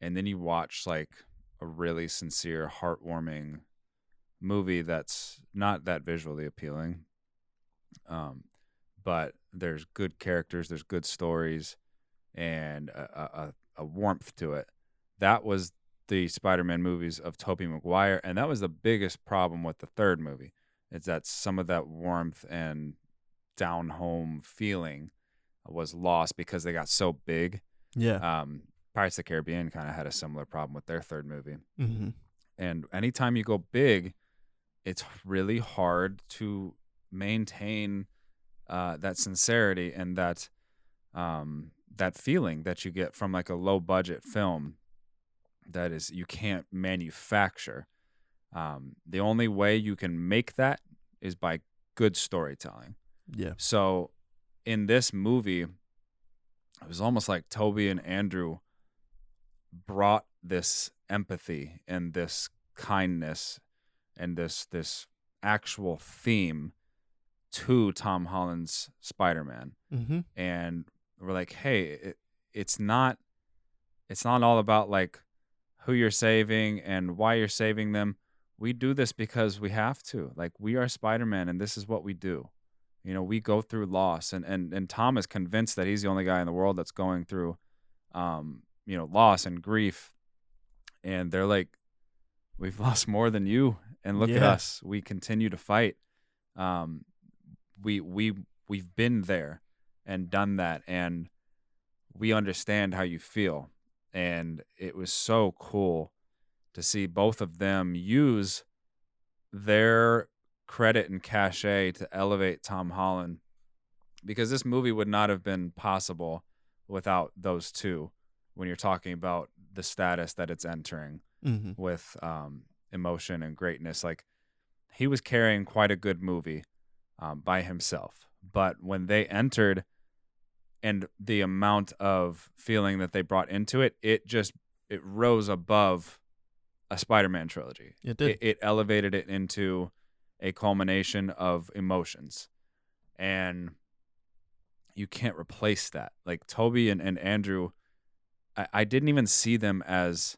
And then you watch like a really sincere, heartwarming movie that's not that visually appealing. Um, but there's good characters, there's good stories, and a, a, a warmth to it. That was the Spider-Man movies of Tobey Maguire, and that was the biggest problem with the third movie. Is that some of that warmth and down home feeling was lost because they got so big. Yeah. Um, Pirates of the Caribbean kind of had a similar problem with their third movie. Mm-hmm. And anytime you go big, it's really hard to maintain uh, that sincerity and that um, that feeling that you get from like a low budget film that is you can't manufacture. Um, the only way you can make that is by good storytelling. Yeah. So in this movie, it was almost like Tobey and Andrew brought this empathy and this kindness and this this actual theme to Tom Holland's Spider-Man. Mm-hmm. And we're like, hey, it, it's not it's not all about like who you're saving and why you're saving them. We do this because we have to. Like we are Spider-Man and this is what we do. You know, we go through loss and and and Tom is convinced that he's the only guy in the world that's going through um, you know, loss and grief. And they're like we've *laughs* lost more than you and look yeah. at us. We continue to fight. Um we we we've been there and done that and we understand how you feel. And it was so cool to see both of them use their credit and cachet to elevate Tom Holland because this movie would not have been possible without those two when you're talking about the status that it's entering mm-hmm. with um, emotion and greatness. Like he was carrying quite a good movie um, by himself. But when they entered and the amount of feeling that they brought into it, it just it rose above a Spider-Man trilogy. It did. It, it elevated it into a culmination of emotions. And you can't replace that. Like Tobey and, and Andrew, I, I didn't even see them as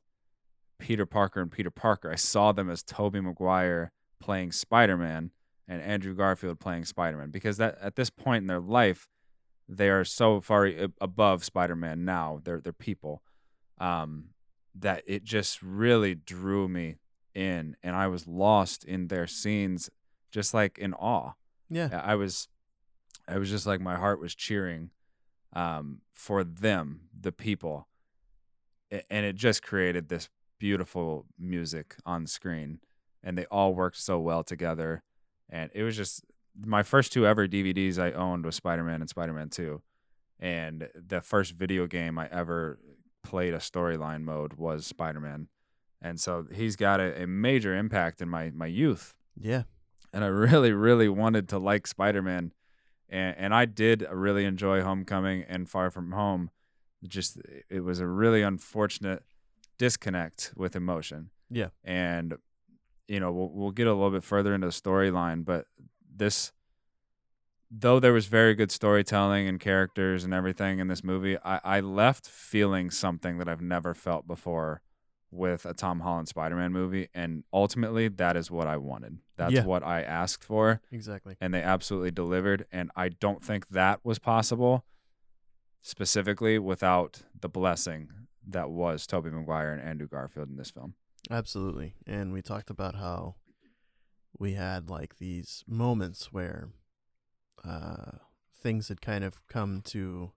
Peter Parker and Peter Parker. I saw them as Tobey Maguire playing Spider Man and Andrew Garfield playing Spider Man because that at this point in their life, they are so far above Spider Man now. They're they're people. Um, that it just really drew me in and I was lost in their scenes just like in awe. Yeah. I was I was just like my heart was cheering um, for them, the people. And it just created this beautiful music on screen and they all worked so well together and it was just my first two ever DVDs I owned was Spider-Man and Spider-Man 2 and the first video game I ever played a storyline mode was Spider-Man. And so he's got a, a major impact in my my youth. Yeah. And I *laughs* really really wanted to like Spider-Man. And and I did really enjoy Homecoming and Far From Home. Just it was a really unfortunate disconnect with emotion. Yeah. And you know we'll, we'll get a little bit further into the storyline but this though there was very good storytelling and characters and everything in this movie I, I left feeling something that i've never felt before with a tom holland spider-man movie and ultimately that is what i wanted that's Yeah. what i asked for exactly and they absolutely delivered and i don't think that was possible specifically without the blessing that was tobey maguire and andrew garfield in this film Absolutely. And we talked about how we had like these moments where uh, things had kind of come to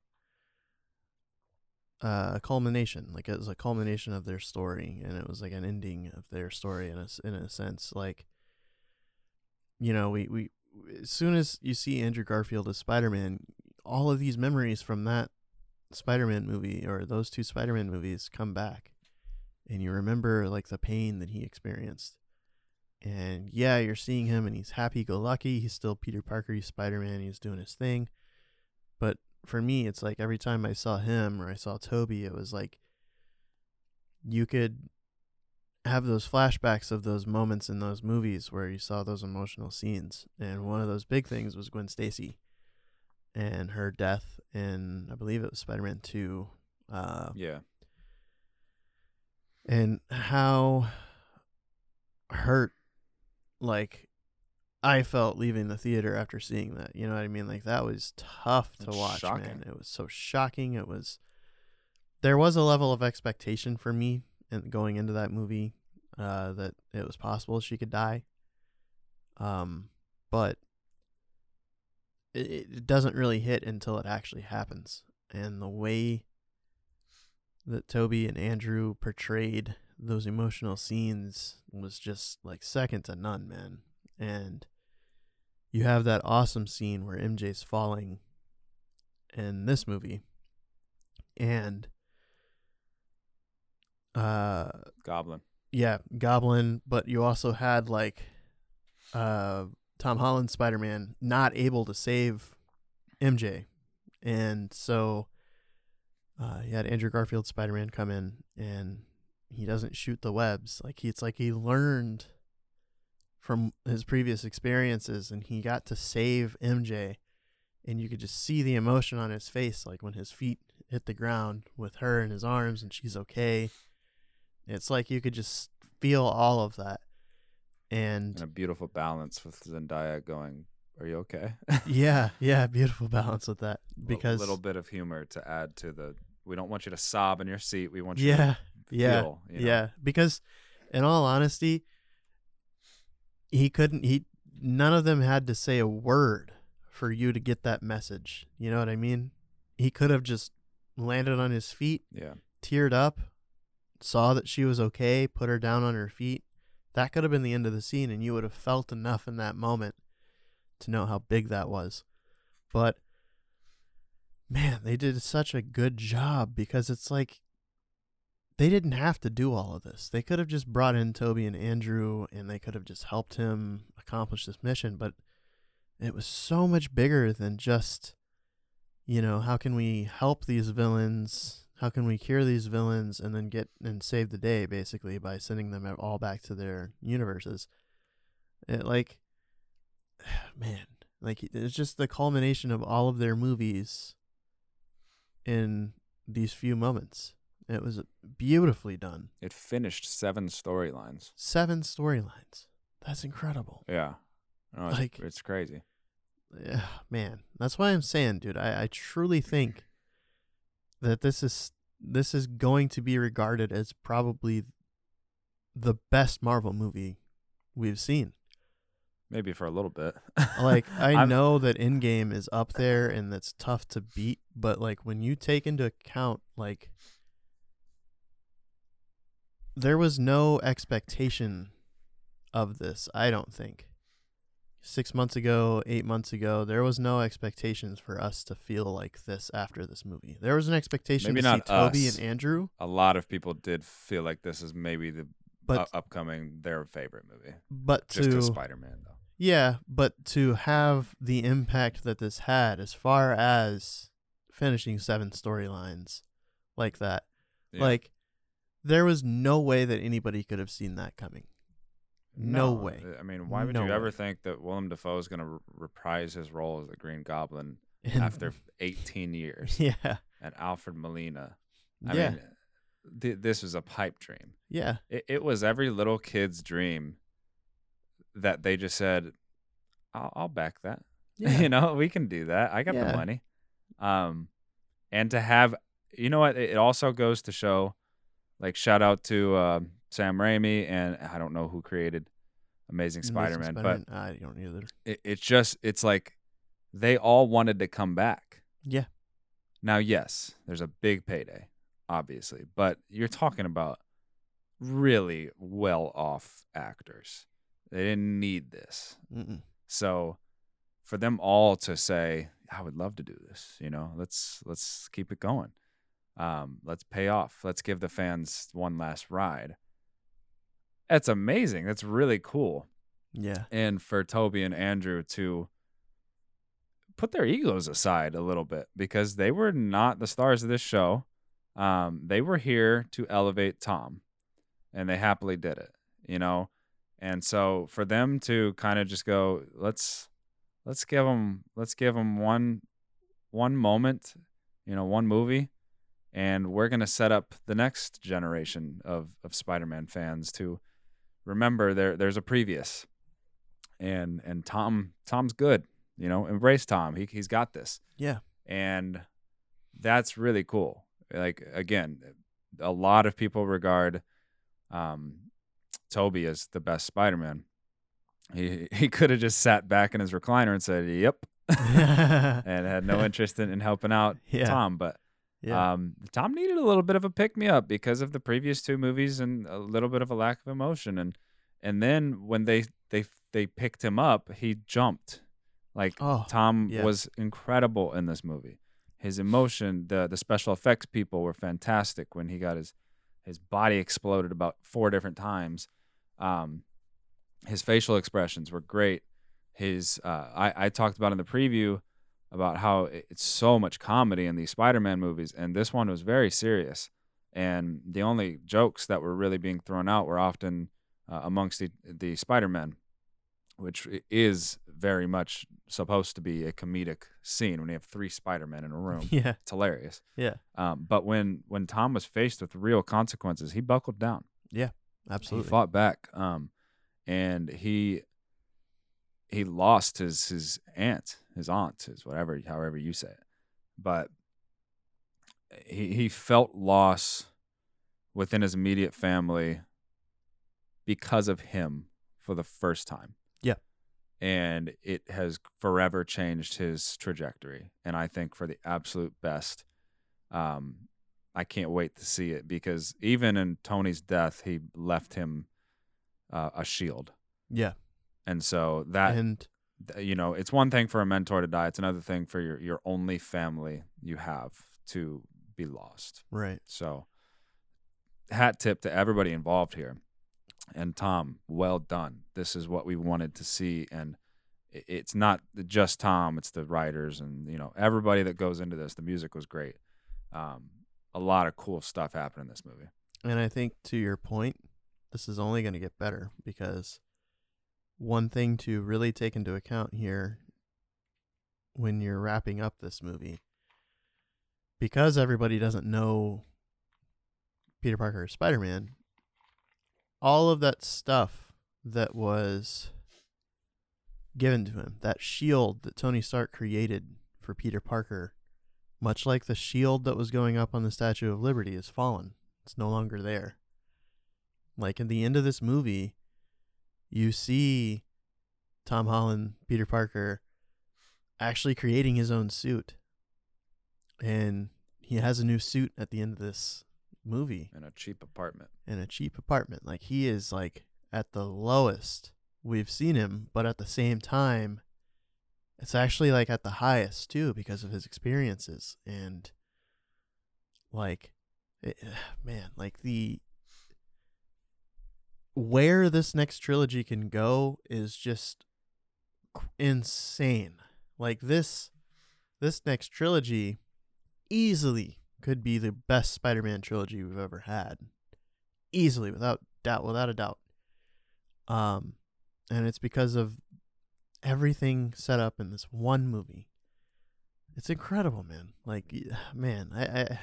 uh, a culmination. Like it was a culmination of their story, and it was like an ending of their story in a in a sense. Like you know, we we as soon as you see Andrew Garfield as Spider Man, all of these memories from that Spider Man movie or those two Spider Man movies come back and you remember like the pain that he experienced. And yeah, you're seeing him and he's happy go lucky. He's still Peter Parker, he's Spider Man, he's doing his thing. But for me, it's like every time I saw him or I saw Tobey, it was like you could have those flashbacks of those moments in those movies where you saw those emotional scenes. And one of those big things was Gwen Stacy and her death in, I believe it was Spider Man 2. Uh, yeah and how hurt like I felt leaving the theater after seeing that. You know what I mean? Like that was tough to That's watch, shocking. man. It was so shocking. It was there was a level of expectation for me and going into that movie uh that it was possible she could die. Um but it, it doesn't really hit until it actually happens. And the way that Tobey and Andrew portrayed those emotional scenes was just like second to none, man. And you have that awesome scene where MJ's falling in this movie. And uh goblin yeah, Goblin, but you also had like uh Tom Holland Spider-Man not able to save MJ. And so uh you had Andrew Garfield Spider-Man come in and he doesn't shoot the webs. Like he, it's like he learned from his previous experiences and he got to save MJ and you could just see the emotion on his face like when his feet hit the ground with her in his arms and she's okay. It's like you could just feel all of that. And and a beautiful balance with Zendaya going, "Are you okay?" *laughs* yeah, yeah, beautiful balance with that because a little bit of humor to add to the. We don't want you to sob in your seat. We want you yeah, to yeah, feel. You know? yeah, because in all honesty, he couldn't. He none of them had to say a word for you to get that message. You know what I mean? He could have just landed on his feet, yeah. teared up, saw that she was okay, put her down on her feet. That could have been the end of the scene, and you would have felt enough in that moment to know how big that was. But man, they did such a good job because it's like they didn't have to do all of this. They could have just brought in Tobey and Andrew and they could have just helped him accomplish this mission, but it was so much bigger than just you know, how can we help these villains? How can we cure these villains and then get and save the day basically by sending them all back to their universes? It like *sighs* man, like it's just the culmination of all of their movies in these few moments. It was beautifully done. It finished seven storylines. Seven storylines. That's incredible. Yeah. No, it's, Like- it's crazy. Yeah, man. That's why I'm saying, dude, I, I truly think that this is this is going to be regarded as probably the best Marvel movie we've seen. Maybe for a little bit. *laughs* Like I know that Endgame is up there and that's tough to beat, but like when you take into account like there was no expectation of this, I don't think. 6 months ago, 8 months ago, there was no expectations for us to feel like this after this movie. There was an expectation Maybe to not see Tobey us. and Andrew, a lot of people did feel like this is maybe the uh, but u- upcoming their favorite movie. but Just to Spider-Man though. Yeah, but to have the impact that this had as far as finishing seven storylines like that, Yeah. like there was no way that anybody could have seen that coming. no way. I mean, why would No you ever way. think that Willem Dafoe is going to re- reprise his role as the Green Goblin after *laughs* 18 years? yeah, And Alfred Molina. I yeah, mean, th- this was a pipe dream. yeah, It, it was every little kid's dream that they just said, "I'll, I'll back that." *laughs* yeah. you know, we can do that. I got Yeah. the money. Um, and to have, you know what? It also goes to show, like, shout out to um Sam Raimi and I don't know who created Amazing Amazing Spider-Man, Spider-Man, I don't either. but it, it's just it's like they all wanted to come back. Yeah, Now, yes, there's a big payday, obviously, but you're talking about really well off actors. They didn't need this. Mm-mm. So for them all to say, I would love to do this, you know, let's let's keep it going. Um, let's pay off. Let's give the fans one last ride. That's amazing. That's really cool. yeah, And for Tobey and Andrew to put their egos aside a little bit because they were not the stars of this show. Um, they were here to elevate Tom, and they happily did it. You know, and so for them to kind of just go, let's let's give them let's give them one one moment, you know, one movie, and we're gonna set up the next generation of of Spider-Man fans to remember there there's a previous, and and Tom Tom's good, you know, embrace Tom. He he's got this yeah, and that's really cool. Like again, a lot of people regard um, Tobey as the best Spider-Man. He he could have just sat back in his recliner and said, "Yep," *laughs* and had no interest in, in helping out Yeah. Tom. But yeah, um, Tom needed a little bit of a pick me up because of the previous two movies and a little bit of a lack of emotion. And and then when they they they picked him up, he jumped. Like Oh, Tom yeah. was incredible in this movie. His emotion, the the special effects people were fantastic when he got his his body exploded about four different times. Um, his facial expressions were great. His uh, I I talked about in the preview about how it's so much comedy in these Spider-Man movies, and this one was very serious. And the only jokes that were really being thrown out were often uh, amongst the the Spider-Men, which is very much supposed to be a comedic scene when you have three Spider-Men in a room. *laughs* yeah, It's hilarious. yeah, Um, but when when Tom was faced with real consequences, he buckled down. Yeah. Absolutely. He fought back. Um, and he he lost his his aunt, his aunt, his whatever, however you say it. But he he felt loss within his immediate family because of him for the first time. And it has forever changed his trajectory. And I think for the absolute best. Um, I can't wait to see it because even in Tony's death, he left him uh, a shield. yeah, And so that and you know, it's one thing for a mentor to die. It's another thing for your your only family you have to be lost. right, So, hat tip to everybody involved here. And Tom, well done. This is what we wanted to see, and it's not just Tom; it's the writers and you know everybody that goes into this. The music was great. Um, a lot of cool stuff happened in this movie. And I think to your point, this is only going to get better because one thing to really take into account here when you're wrapping up this movie because everybody doesn't know Peter Parker or Spider-Man all of that stuff that was given to him that shield that Tony Stark created for Peter Parker much like the shield that was going up on the Statue of Liberty is fallen it's no longer there like in the end of this movie you see Tom Holland, Peter Parker, actually creating his own suit. And he has a new suit at the end of this movie In a cheap apartment. in a cheap apartment. Like he is like at the lowest we've seen him, but at the same time, it's actually like at the highest too because of his experiences and like eh, it, *sighs* man, like the where this next trilogy can go is just insane. Like this this next trilogy easily could be the best Spider-Man trilogy we've ever had. Easily without doubt, without a doubt. Um and it's because of everything set up in this one movie. It's incredible, man. Like *sighs* man, I, I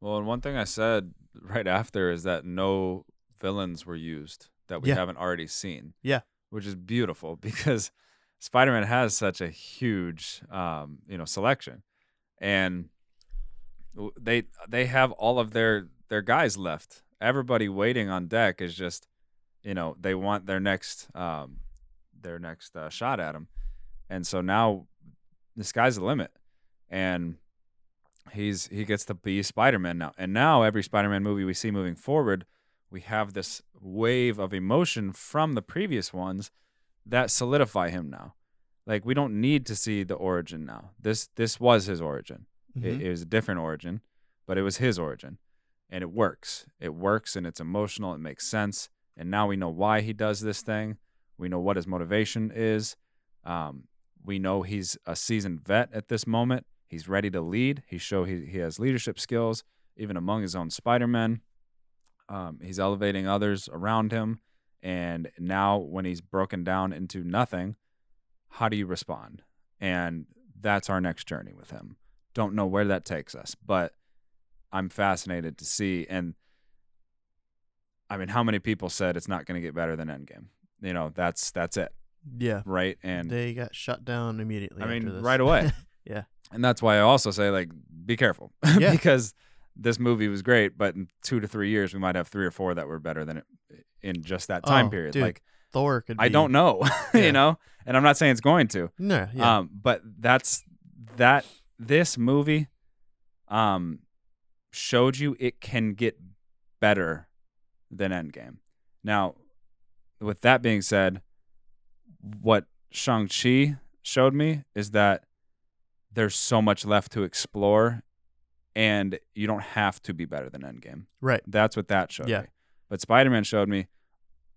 Well, and one thing I said right after is that no villains were used that we Yeah. haven't already seen. Yeah. Which is beautiful *laughs* because Spider-Man has such a huge um, you know, selection. And they they have all of their their guys left. Everybody waiting on deck is just you know, they want their next um their next uh, shot at him. And so now the sky's the limit. And he's he gets to be Spider-Man now. And now every Spider-Man movie we see moving forward, we have this wave of emotion from the previous ones that solidify him now. Like we don't need to see the origin now. This this was his origin. It, Mhm. it was a different origin, but it was his origin, and it works. It works, and it's emotional. It makes sense. And now we know why he does this thing. We know what his motivation is. Um, we know he's a seasoned vet at this moment. He's ready to lead. He show he he has leadership skills, even among his own Spider-Men. Um, he's elevating others around him, and now when he's broken down into nothing, how do you respond? And that's our next journey with him. Don't know where that takes us, but I'm fascinated to see. And I mean, how many people said it's not going to get better than Endgame? You know, that's that's it, yeah. right? And they got shut down immediately. I mean, this. right away. *laughs* yeah. and that's why I also say like, be careful, Yeah. *laughs* because this movie was great, but in two to three years, we might have three or four that were better than it in just that time Oh, period. dude, like, Thor could. Be, I don't know, *laughs* Yeah. you know, and I'm not saying it's going to. No. Yeah. Um, but that's that. This movie, um, showed you it can get better than Endgame. Now, with that being said, what Shang Chi showed me is that there's so much left to explore, and you don't have to be better than Endgame. right. That's what that showed Yeah. me. But Spider Man showed me,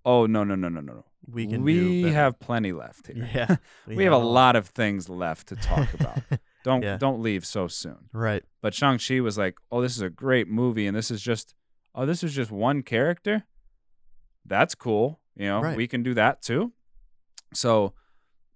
oh no no no no no no. We can. we have plenty left here. Yeah. *laughs* we have a lot of things left to talk about. *laughs* Don't Yeah. don't leave so soon. right. But Shang Chi was like, "Oh, this is a great movie, and this is just, oh, this is just one character. That's cool. You know, Right. we can do that too." So,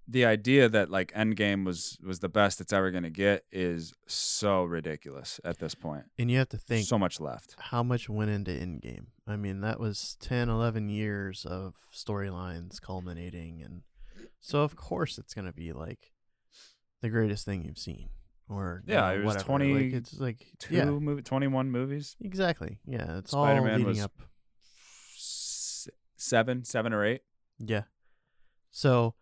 the idea that like Endgame was was the best it's ever gonna get is so ridiculous at this point. And you have to think so much left. how much went into Endgame. I mean, that was 10, 11 years of storylines culminating, and so of course it's gonna be like the greatest thing you've seen, or you Yeah, know, it was whatever. 20 Like, it's like Two yeah, movie, twenty one movies, exactly. Yeah, it's Spider-Man all leading was- up. S- seven, seven or eight. Yeah. So,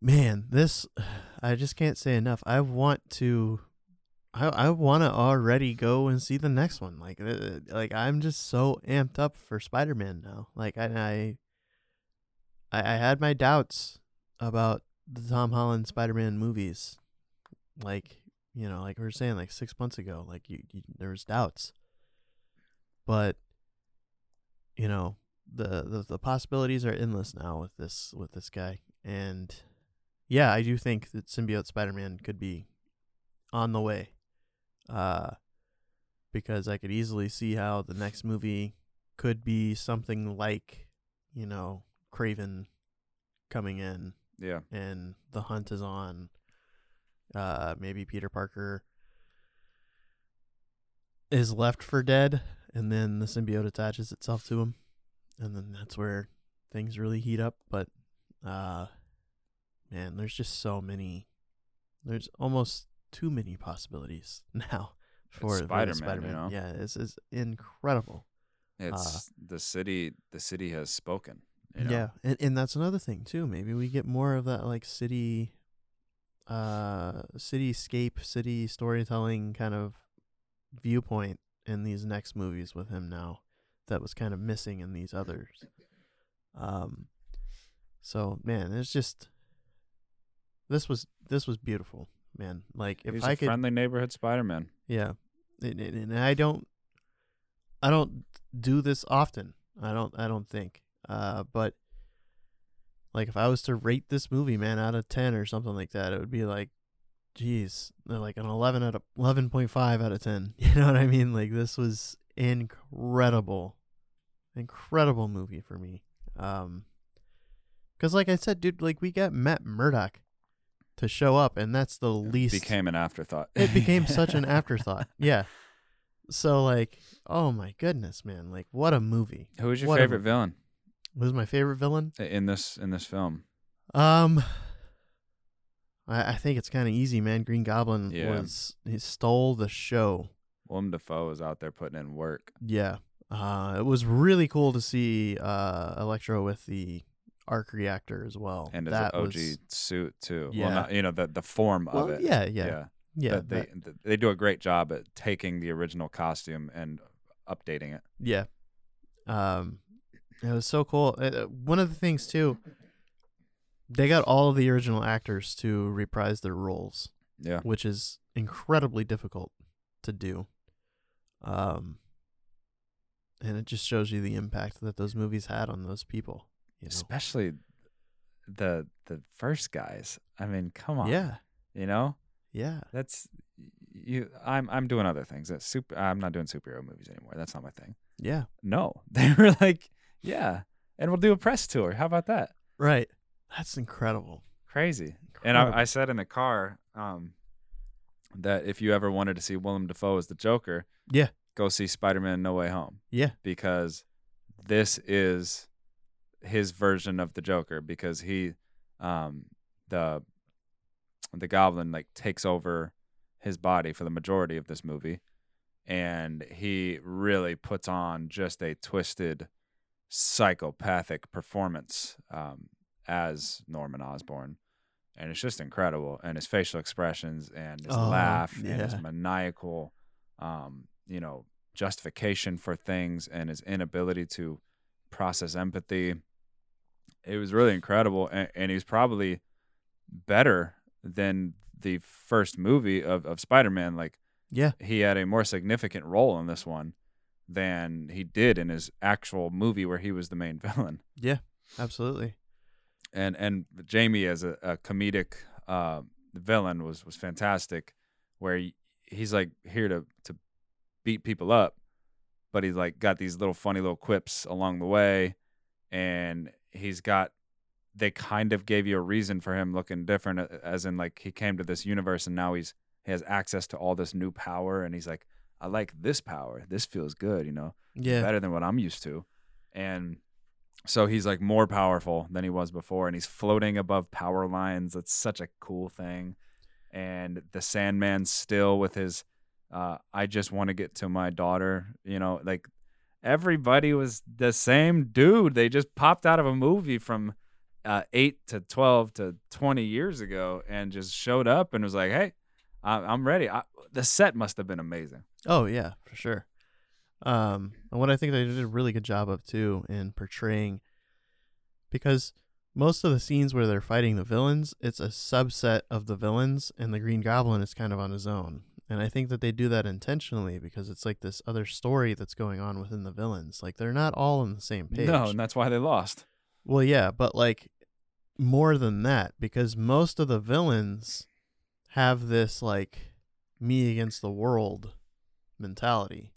man, this *sighs* I just can't say enough. I want to. I I want to already go and see the next one. Like uh, like I'm just so amped up for Spider Man now. Like I I I had my doubts about the Tom Holland Spider Man movies. Like you know, like we were saying, like six months ago, like you, you there was doubts, but you know the, the the possibilities are endless now with this with this guy and yeah i do think that symbiote spider-man could be on the way uh because i could easily see how the next movie could be something like you know Kraven coming in Yeah. and the hunt is on. Uh, maybe Peter Parker is left for dead, and then the symbiote attaches itself to him, and then that's where things really heat up. But, uh, man, there's just so many. There's almost too many possibilities *laughs* now for, for the Spider-Man, you Spider-Man. know? Yeah, this is incredible. It's the city. The city has spoken. You know? Yeah, and and that's another thing too. Maybe we get more of that like city, uh, cityscape, city storytelling kind of viewpoint in these next movies with him now. That was kind of missing in these others. Um, so man, it's just this was this was beautiful, man. Like if He's I a could, friendly neighborhood Spider-Man. yeah, and, and, and I don't, I don't do this often. I don't. I don't think. Uh, but like if I was to rate this movie, man, out of ten or something like that, it would be like, geez, like an eleven out of eleven point five out of ten. *laughs* You know what I mean? Like this was incredible, incredible movie for me. Um, because like I said, dude, like we got Matt Murdock to show up, and that's the least it Became an afterthought. it became such an *laughs* afterthought. Yeah. So like, oh my goodness, man! Like, what a movie! Who was your What favorite villain Who's my favorite villain? in this in this film? Um, I, I think it's kind of easy, man. Green Goblin Yeah. was he stole the show. Willem Dafoe was out there putting in work. Yeah. Uh, it was really cool to see uh Electro with the arc reactor as well. and his that OG was suit too. Yeah. Well, not, you know the the form well, of it. yeah, yeah, yeah. yeah, they that- they do a great job at taking the original costume and updating it. Yeah. Um, it was so cool. Uh, one of the things too, they got all of the original actors to reprise their roles, Yeah. which is incredibly difficult to do. Um, and it just shows you the impact that those movies had on those people. You know? Especially the the first guys. I mean, come on. Yeah. You know? Yeah. That's you I'm I'm doing other things. That's super I'm not doing superhero movies anymore. That's not my thing. Yeah. No. *laughs* They were like, yeah. And we'll do a press tour. How about that? Right. That's incredible. Crazy. And I, I said in the car um, that if you ever wanted to see Willem Dafoe as the Joker, Yeah. go see Spider-Man: No Way Home Yeah. because this is his version of the Joker because he, um, the the Goblin like takes over his body for the majority of this movie, and he really puts on just a twisted, psychopathic performance um, as Norman Osborn. And it's just incredible. And his facial expressions and his Oh, laugh and his maniacal, um, you know, justification for things and his inability to process empathy. It was really incredible. And, and he's probably better than the first movie of, of Spider Man. Like, Yeah. he had a more significant role in this one than he did in his actual movie where he was the main *laughs* villain. Yeah. Absolutely. And and Jamie as a, a comedic uh, villain was was fantastic, where he, he's like here to to beat people up, but he's like got these little funny little quips along the way, and he's got they kind of gave you a reason for him looking different, as in like he came to this universe and now he's he has access to all this new power, and he's like, I like this power. This feels good, you know Yeah. better than what I'm used to. And so he's like more powerful than he was before and he's floating above power lines. That's such a cool thing. And the Sandman still with his uh I just want to get to my daughter, you know, like everybody was the same dude. They just popped out of a movie from uh 8 to 12 to 20 years ago and just showed up and was like, "Hey, I- I'm ready." I, the set must have been amazing. Oh yeah, for sure. Um, and what I think they did a really good job of too in portraying, because most of the scenes where they're fighting the villains, it's a subset of the villains, and the Green Goblin is kind of on his own. And I think that they do that intentionally because it's like this other story that's going on within the villains. Like they're not all on the same page. No, and that's why they lost. Well, yeah, but like more than that, because most of the villains have this like me against the world mentality.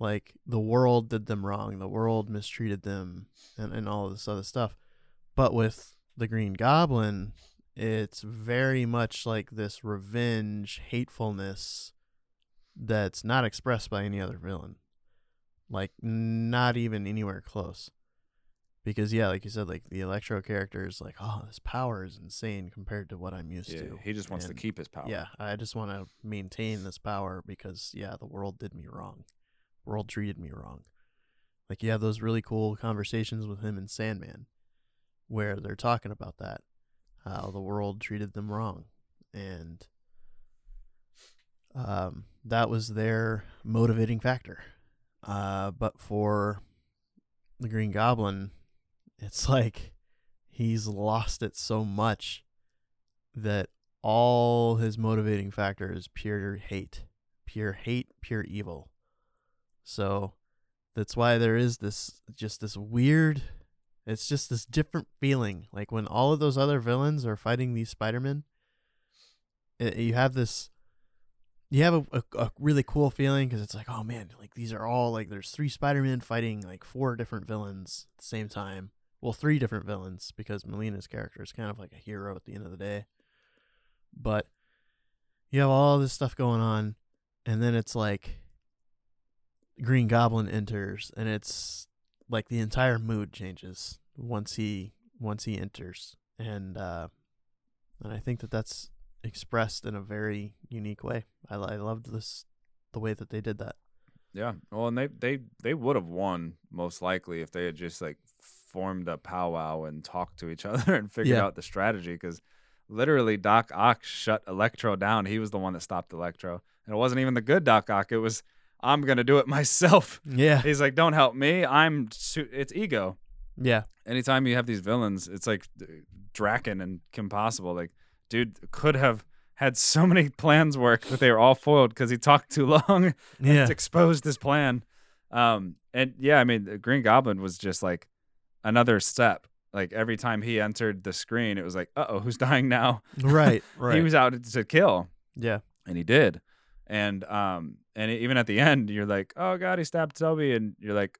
like the world did them wrong, the world mistreated them, and and all this other stuff. But with the Green Goblin, it's very much like this revenge, hatefulness that's not expressed by any other villain. Like not even anywhere close. Because yeah, like you said, like the Electro character is like, oh, this power is insane compared to what I'm used Yeah, to. he just wants And to keep his power. Yeah, I just want to maintain this power because yeah, the world did me wrong. world treated me wrong. Like you have those really cool conversations with him in Sandman where they're talking about that. How the world treated them wrong. And um that was their motivating factor. Uh but for the Green Goblin, it's *laughs* like he's lost it so much that all his motivating factor is pure hate, pure hate, pure evil. So that's why there is this just this weird it's just this different feeling like when all of those other villains are fighting these Spider-Men it, you have this you have a, a, a really cool feeling because it's like oh man like these are all like there's three Spider-Men fighting like four different villains at the same time well three different villains because Melina's character is kind of like a hero at the end of the day. But you have all this stuff going on and then it's like green goblin enters and it's like the entire mood changes once he once he enters. And uh and i think that that's expressed in a very unique way. I, I loved this the way that they did that. Yeah. Well, and they they they would have won most likely if they had just like formed a powwow and talked to each *laughs* other and figured Yeah. out the strategy. Because literally, Doc Ock shut Electro down. He was the one that stopped Electro, and it wasn't even the good Doc Ock. It was I'm gonna do it *laughs* myself. yeah He's like, don't help me. I'm. Su-. It's ego. yeah Anytime you have these villains, it's like Drakken and Kim Possible. Like, dude could have had so many *laughs* plans work, but they were all foiled because he talked too long yeah exposed his plan. Um, and yeah, I mean, the Green Goblin was just like another step. Like every time he entered the screen, it was like, uh oh, who's *laughs* dying now? right *laughs* right He was out to kill, yeah and he did. And um, and even at the end, you're like, oh god, he stabbed Tobey, and you're like,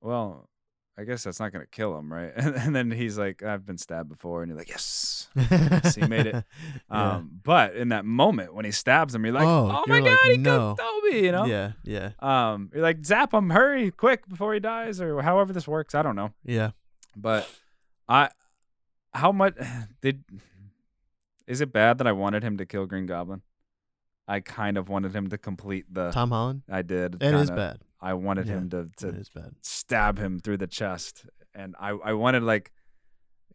well, I guess that's not gonna kill him, right? *laughs* And, and then he's like, I've been stabbed before, and you're like, yes. he made it. *laughs* Yeah. Um, but in that moment when he stabs him, you're like, Oh, oh, my you're like, god, he no. killed Tobey, you know? yeah yeah Um, you're like zap him, hurry, quick before he dies, or however this works. I don't know, yeah but I, how much *sighs* did? Is it bad that I wanted him to kill Green Goblin? I kind of wanted him to complete the. tom holland I did. it is kinda. bad I wanted Yeah, him to to stab him through the chest, and I I wanted like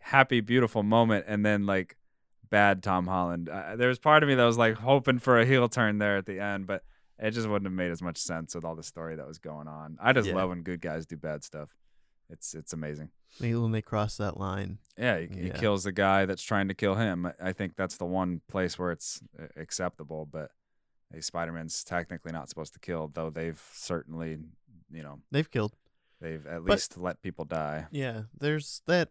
happy, beautiful moment, and then like bad Tom Holland. Uh, there was part of me that was like hoping for a heel turn there at the end, but it just wouldn't have made as much sense with all the story that was going on. I just Yeah. love when good guys do bad stuff. It's it's amazing. When they cross that line Yeah, he, he Yeah. kills the guy that's trying to kill him. I- I think that's the one place where it's uh, acceptable, but hey, Spider-Man's technically not supposed to kill, though they've certainly, you know, they've killed they've at But- least let people die. Yeah, there's that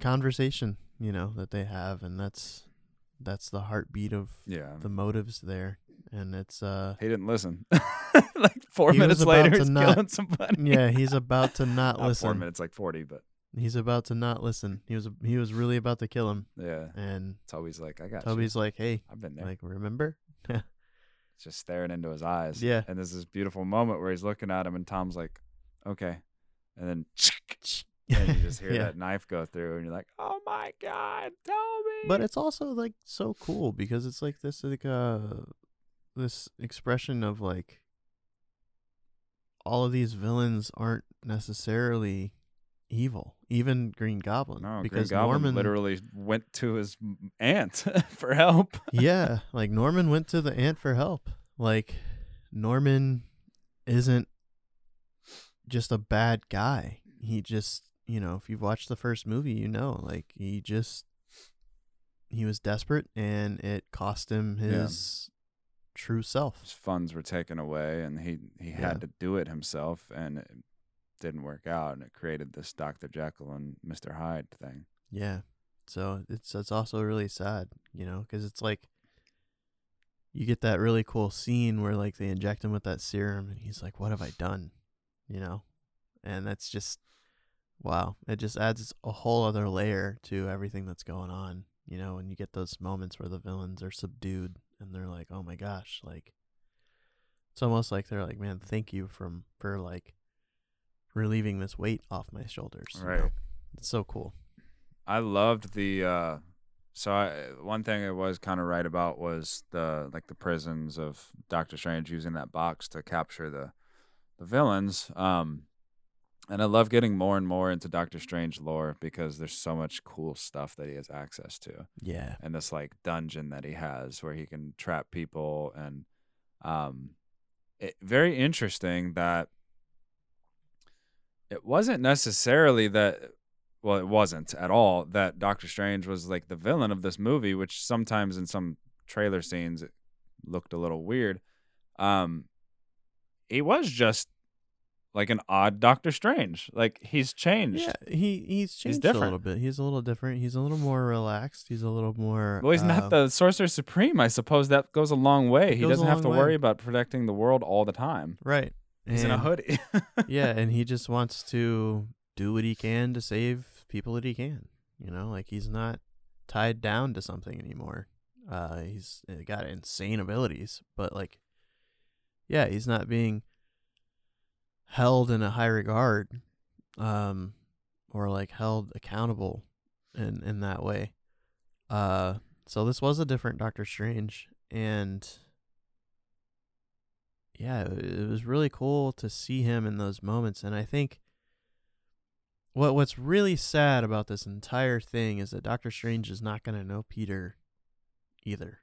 conversation, you know, that they have and that's that's the heartbeat of Yeah. the motives there. And it's uh He didn't listen. *laughs* like four minutes later, he's not- killing somebody. yeah, he's about to not *laughs* Not four listen. minutes, like forty, but He's about to not listen. He was he was really about to kill him yeah. and Tobey's like, I got Tobey's like, "Hey. I've been there. like remember?" *laughs* just staring into his eyes. Yeah. And there's this beautiful moment where he's looking at him, and Tom's like, okay, and then *laughs* and you just *laughs* hear Yeah. that knife go through, and you're like, oh my god, Tobey. But it's also like so cool because it's like this like uh this expression of like all of these villains aren't necessarily evil. Even Green Goblin. no, Green because Goblin Norman literally went to his aunt *laughs* for help. *laughs* Yeah, like Norman went to the aunt for help. Like Norman isn't just a bad guy. He just, you know, if you've watched the first movie, you know, like he just he was desperate and it cost him Yeah. his true self. His funds were taken away, and he he Yeah. had to do it himself, and didn't work out, and it created this Doctor Jekyll and Mister Hyde thing. Yeah. So it's it's also really sad, you know, cuz it's like you get that really cool scene where like they inject him with that serum and he's like, What have I done? You know? And that's just wow. It just adds a whole other layer to everything that's going on, you know, and you get those moments where the villains are subdued and they're like, Oh my gosh, like it's almost like they're like, Man, thank you from for like relieving this weight off my shoulders. you Right. know? It's so cool. I loved the uh so I one thing I was kind of right about was the like the prisons of Doctor Strange using that box to capture the the villains. Um and I love getting more and more into Doctor Strange lore because there's so much cool stuff that he has access to. Yeah. And this like dungeon that he has where he can trap people and um it, very interesting that it wasn't necessarily that well it wasn't at all that Doctor Strange was like the villain of this movie which sometimes in some trailer scenes it looked a little weird um he was just like an odd Doctor Strange like he's changed Yeah, he he's changed a different. little bit. He's a little different. He's a little more relaxed. He's a little more. Well, he's uh, not the Sorcerer Supreme. I suppose that goes a long way. He doesn't have to way. worry about protecting the world all the time. right. He's in a hoodie. *laughs* yeah, and he just wants to do what he can to save people that he can. You know, like he's not tied down to something anymore. Uh, he's uh, got insane abilities, but like, yeah, he's not being held in a high regard, um, or like held accountable in in that way. Uh, so this was a different Doctor Strange, and yeah, it was really cool to see him in those moments. And I think what what's really sad about this entire thing is that Doctor Strange is not going to know Peter either.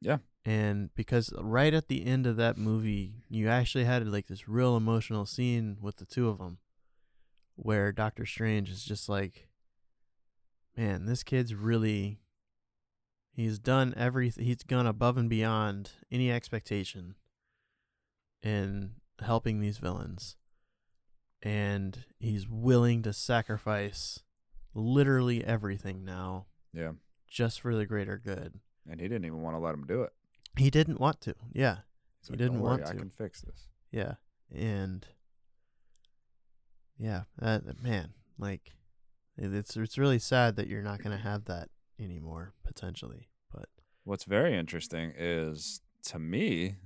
Yeah. And because right at the end of that movie, you actually had like this real emotional scene with the two of them where Doctor Strange is just like man, this kid's really he's done everything he's gone above and beyond any expectation in helping these villains and he's willing to sacrifice literally everything now yeah, just for the greater good and he didn't even want to let him do it. he didn't want to yeah He's He like, didn't "Don't worry, want I to." can fix this. yeah and yeah that- man like it's it's really sad that you're not going to have that anymore potentially but What's very interesting is to me,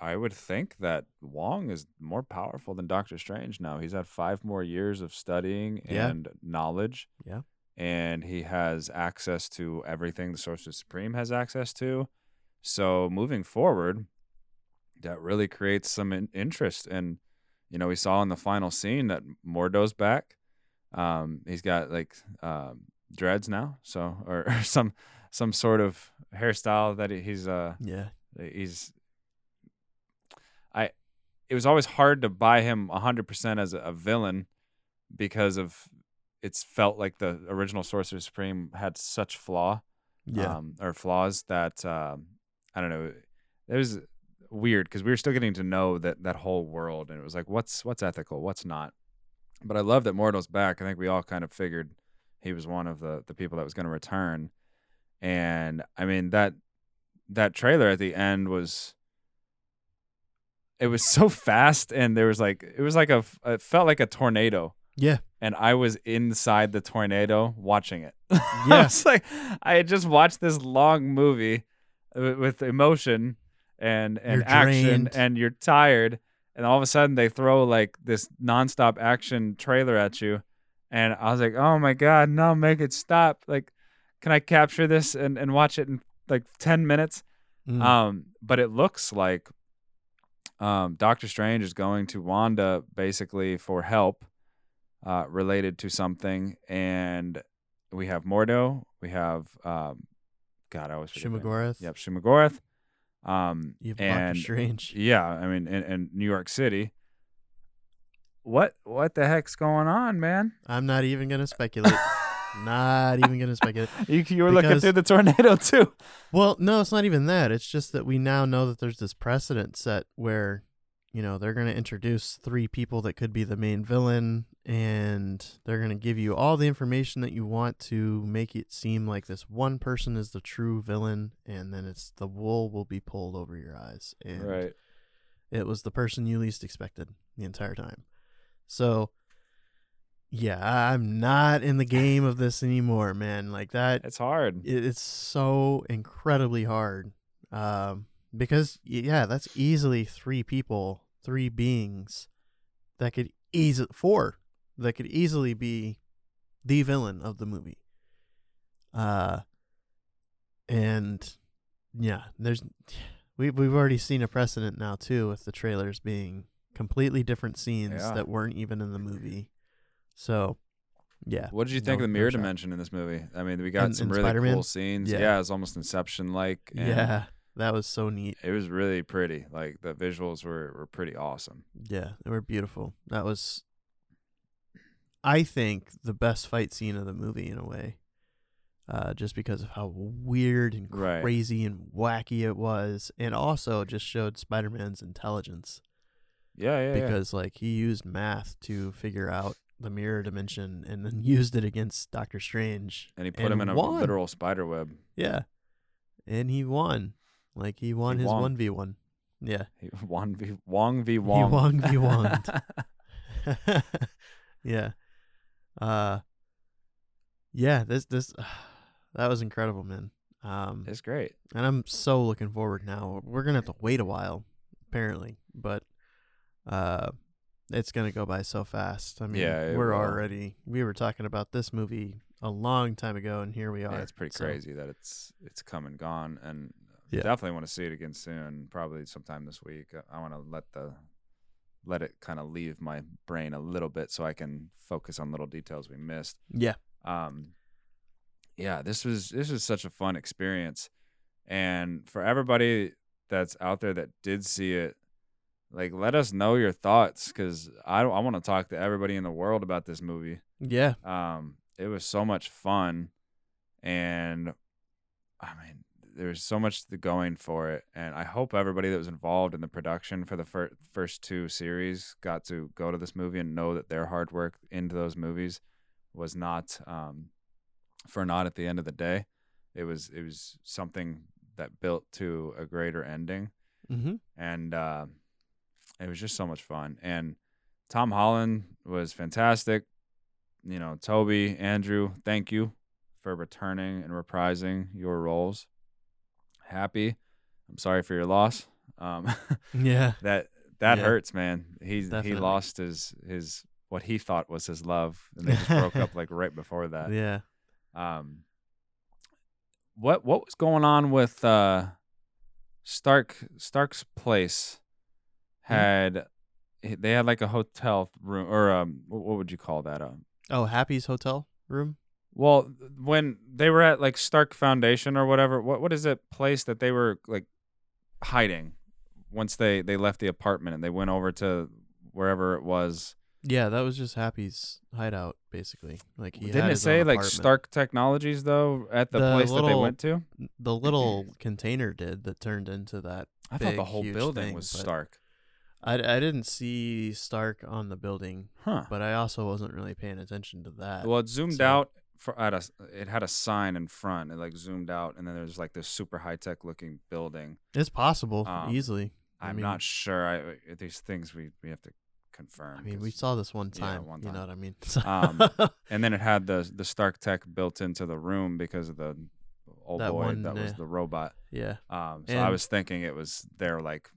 I would think that Wong is more powerful than Doctor Strange now. He's had five more years of studying Yeah. and knowledge. Yeah. And he has access to everything the Sorcerer Supreme has access to. So moving forward, that really creates some in- interest. And, you know, we saw in the final scene that Mordo's back. Um, he's got like um, dreads now, so or, *laughs* or some some sort of hairstyle that he's uh yeah he's I it was always hard to buy him 100% as a, a villain because of it's felt like the original Sorcerer Supreme had such flaw yeah um, or flaws that um, I don't know. It was weird because we were still getting to know that that whole world, and it was like, what's what's ethical, what's not. But I love that Mordo's back. I think we all kind of figured he was one of the the people that was going to return, and I mean that that trailer at the end was. It was so *laughs* fast, and there was like it was like a it felt like a tornado yeah and I was inside the tornado watching it. *laughs* Yeah. it's like I had just watched this long movie with, with emotion and and You're action, drained. and you're tired, and all of a sudden they throw like this nonstop action trailer at you, and I was like, oh my god, no, make it stop! Like, can I capture this and and watch it in like ten minutes? Mm. Um, but it looks like um, Doctor Strange is going to Wanda basically for help uh, related to something, and we have Mordo, we have um, God, I always forget. the name. Shumagorath Yep, Shumagorath. Um, you have and Doctor Strange yeah, I mean, in, in New York City. What what the heck's going on, man? I'm not even gonna speculate *laughs* not even gonna speculate *laughs* You you were looking through the tornado too. Well, no, it's not even that. It's just that we now know that there's this precedent set where, you know, they're going to introduce three people that could be the main villain and they're going to give you all the information that you want to make it seem like this one person is the true villain and then it's the wool will be pulled over your eyes and right. it was the person you least expected the entire time. So yeah, I'm not in the game of this anymore, man. Like that It's hard. it, it's so incredibly hard um because yeah that's easily three people three beings that could easily four that could easily be the villain of the movie uh and yeah there's we we've already seen a precedent now too with the trailers being completely different scenes Yeah. that weren't even in the movie so yeah What did you think no- of the mirror shot. dimension in this movie? I mean, we got some really Spider-Man? cool scenes. Yeah. Yeah, it's almost Inception like. yeah that was so neat It was really pretty. Like the visuals were, were pretty awesome. Yeah, they were beautiful. That was, I think, the best fight scene of the movie in a way, uh, just because of how weird and Right. crazy and wacky it was, and also just showed Spider Man's intelligence Yeah, yeah, yeah. because like he used math to figure out the mirror dimension and then *laughs* used it against Doctor Strange. And he put him in a literal spider web. Yeah, and he won. Like he won He his won. one v one. Yeah. He, *laughs* Wong v Wong v Wong. *laughs* Wong v. Wonged. yeah. Uh yeah, this this *sighs* that was incredible, man. Um it's great. and I'm so looking forward now. We're going to have to wait a while apparently, but uh it's going to go by so fast. I mean, Yeah, we're will. already we were talking about this movie a long time ago and here we are. Yeah, it's pretty So, crazy that it's it's come and gone, and Yeah. definitely want to see it again soon. Probably sometime this week. I, I want to let the let it kind of leave my brain a little bit so I can focus on little details we missed. Yeah. um yeah this was this was such a fun experience and for everybody that's out there that did see it like let us know your thoughts because i i want to talk to everybody in the world about this movie Yeah. um it was so much fun and i mean there's so much to going for it and i hope everybody that was involved in the production for the fir- first two series got to go to this movie and know that their hard work into those movies was not um for naught at the end of the day it was it was something that built to a greater ending Mhm. and uh, it was just so much fun. And Tom Holland was fantastic. You know, Tobey, Andrew, thank you for returning and reprising your roles. Happy. I'm sorry for your loss. Um, *laughs* Yeah. that that Yeah. hurts, man. He he lost his his what he thought was his love, and they just broke up *laughs* like right before that. Yeah. Um, what what was going on with uh, Stark Stark's place? Hmm? Had they had like a hotel room or um what, would you call that? Um, Oh, Happy's hotel room? well, when they were at like Stark Foundation or whatever, what what is that place that they were like hiding once they they left the apartment and they went over to wherever it was? Yeah, that was just Happy's hideout, basically. Like he Didn't had it say like. Stark Technologies though at the, The place that they went to? The little *clears throat* container did that turned into that. I thought the whole building thing, was Stark. I, I didn't see Stark on the building, Huh. but I also wasn't really paying attention to that. Well, it zoomed so- out for at a. It had a sign in front. It like zoomed out, and then there's like this super high tech looking building. It's possible, Um, easily. I I'm mean- not sure. I these things we we have to confirm. I mean, we 'cause- saw this one yeah, time. one You know what I mean? *laughs* Um, and then it had the the Stark Tech built into the room because of the old That boy one, that was uh, the robot. yeah, Um, so I and- was thinking it was their like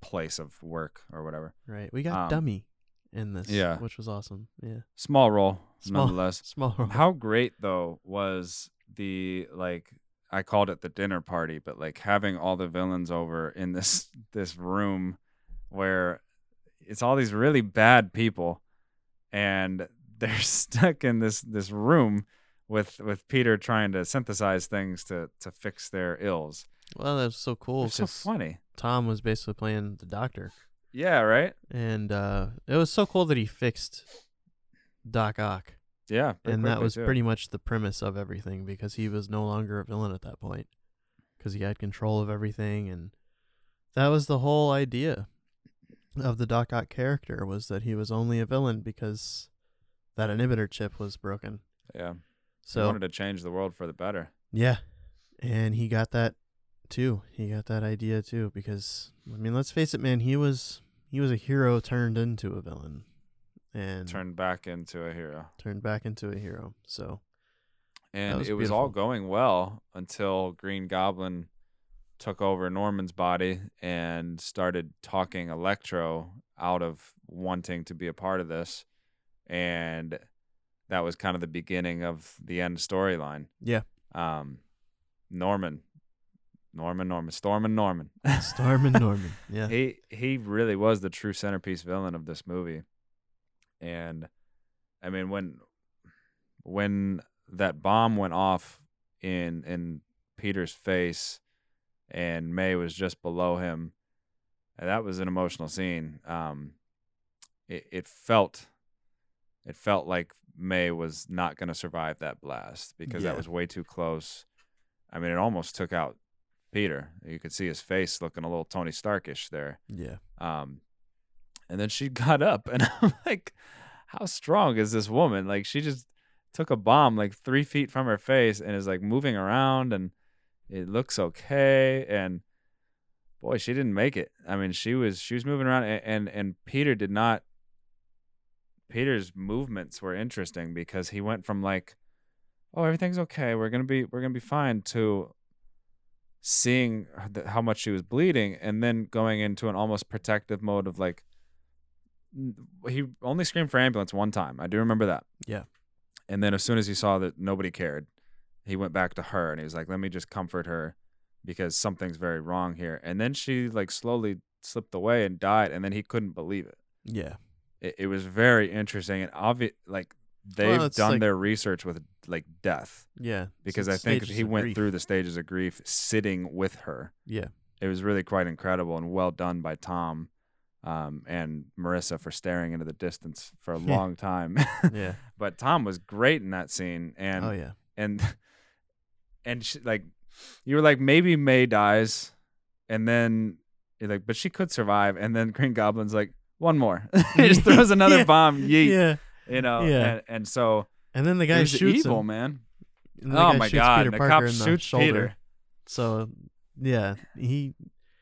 place of work or whatever. right. We got Um, Dummy in this, yeah. which was awesome. Yeah, Small role, Small- nonetheless. *laughs* small. role. How great though was the like I called it the dinner party, but like having all the villains over in this *laughs* this room where it's all these really bad people and *laughs* they're stuck in this this room with with Peter trying to synthesize things to to fix their ills. Well, that was so cool It's so funny. Tom was basically playing the doctor, Yeah, right? and uh, it was so cool that he fixed Doc Ock. Yeah. and that was too. pretty much the premise of everything because he was no longer a villain at that point because he had control of everything and that was the whole idea of the Doc Ock character was that he was only a villain because that inhibitor chip was broken. Yeah. So he wanted to change the world for the better. yeah, and he got that too. He got that idea too because I mean, let's face it, man. He was he was a hero turned into a villain, and Turned back into a hero. turned back into a hero. So And was it was all going well until Green Goblin took over Norman's body and started talking Electro out of wanting to be a part of this. And that was kind of the beginning of the end storyline. yeah, Um, Norman, Norman, Norman, Storm and Norman. *laughs* Storm and Norman. Yeah, he he really was the true centerpiece villain of this movie and i mean when when that bomb went off in in peter's face and may was just below him and that was an emotional scene um it, it felt it felt like may was not going to survive that blast because Yeah. that was way too close i mean it almost took out peter you could see his face looking a little tony starkish there yeah, um, and then she *laughs* got up, and I'm like, how strong is this woman? Like, she just took a bomb like three feet from her face and is like moving around, and it looks okay. And boy, she didn't make it. I mean, she was she was moving around, and and, and Peter did not. Peter's movements were interesting because he went from like, oh, everything's okay, we're gonna be we're gonna be fine, to seeing how much she was bleeding and then going into an almost protective mode of like he only screamed for ambulance one time. I do remember that. Yeah. and then as soon as he saw that nobody cared he went back to her and he was like let me just comfort her because something's very wrong here. And then she like slowly slipped away and died and then he couldn't believe it. Yeah, it, it was very interesting and obvious like they've it's done like- their research with like death yeah. because i think he went grief. through the stages of grief sitting with her Yeah, it was really quite incredible and well done by Tom um, and Marisa for staring into the distance for a *laughs* long time. yeah. *laughs* but Tom was great in that scene, and oh yeah, and and she, like you were like maybe May dies, and then you're like, but she could survive, and then Green Goblin's like one more, *laughs* he just throws another Yeah. bomb, yeet, yeah. you know, Yeah. and, and so And then the guy was shoots evil, him. man. and the Oh guy my shoots god, Peter the Parker cop in the shoots shoulder. Peter, So yeah, he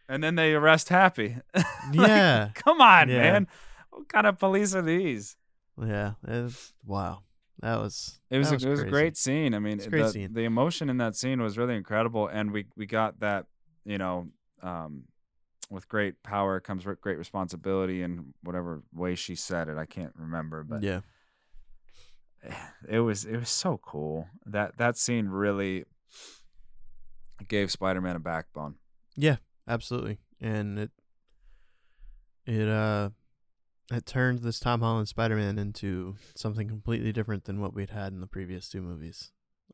and then they arrest Happy. *laughs* Like, yeah Come on, Yeah. man. What kind of police are these? yeah. It's, wow, that was It was, that a, it was a great scene. I mean, the, scene. the emotion in that scene was really incredible, and we we got that. You know, um, with great power comes great responsibility, and whatever way she said it, I can't remember, but Yeah, *sighs* it was it was so cool. That that scene really gave Spider-Man a backbone. Yeah, absolutely, and it it uh it turned this Tom Holland Spider Man into something completely different than what we'd had in the previous two movies,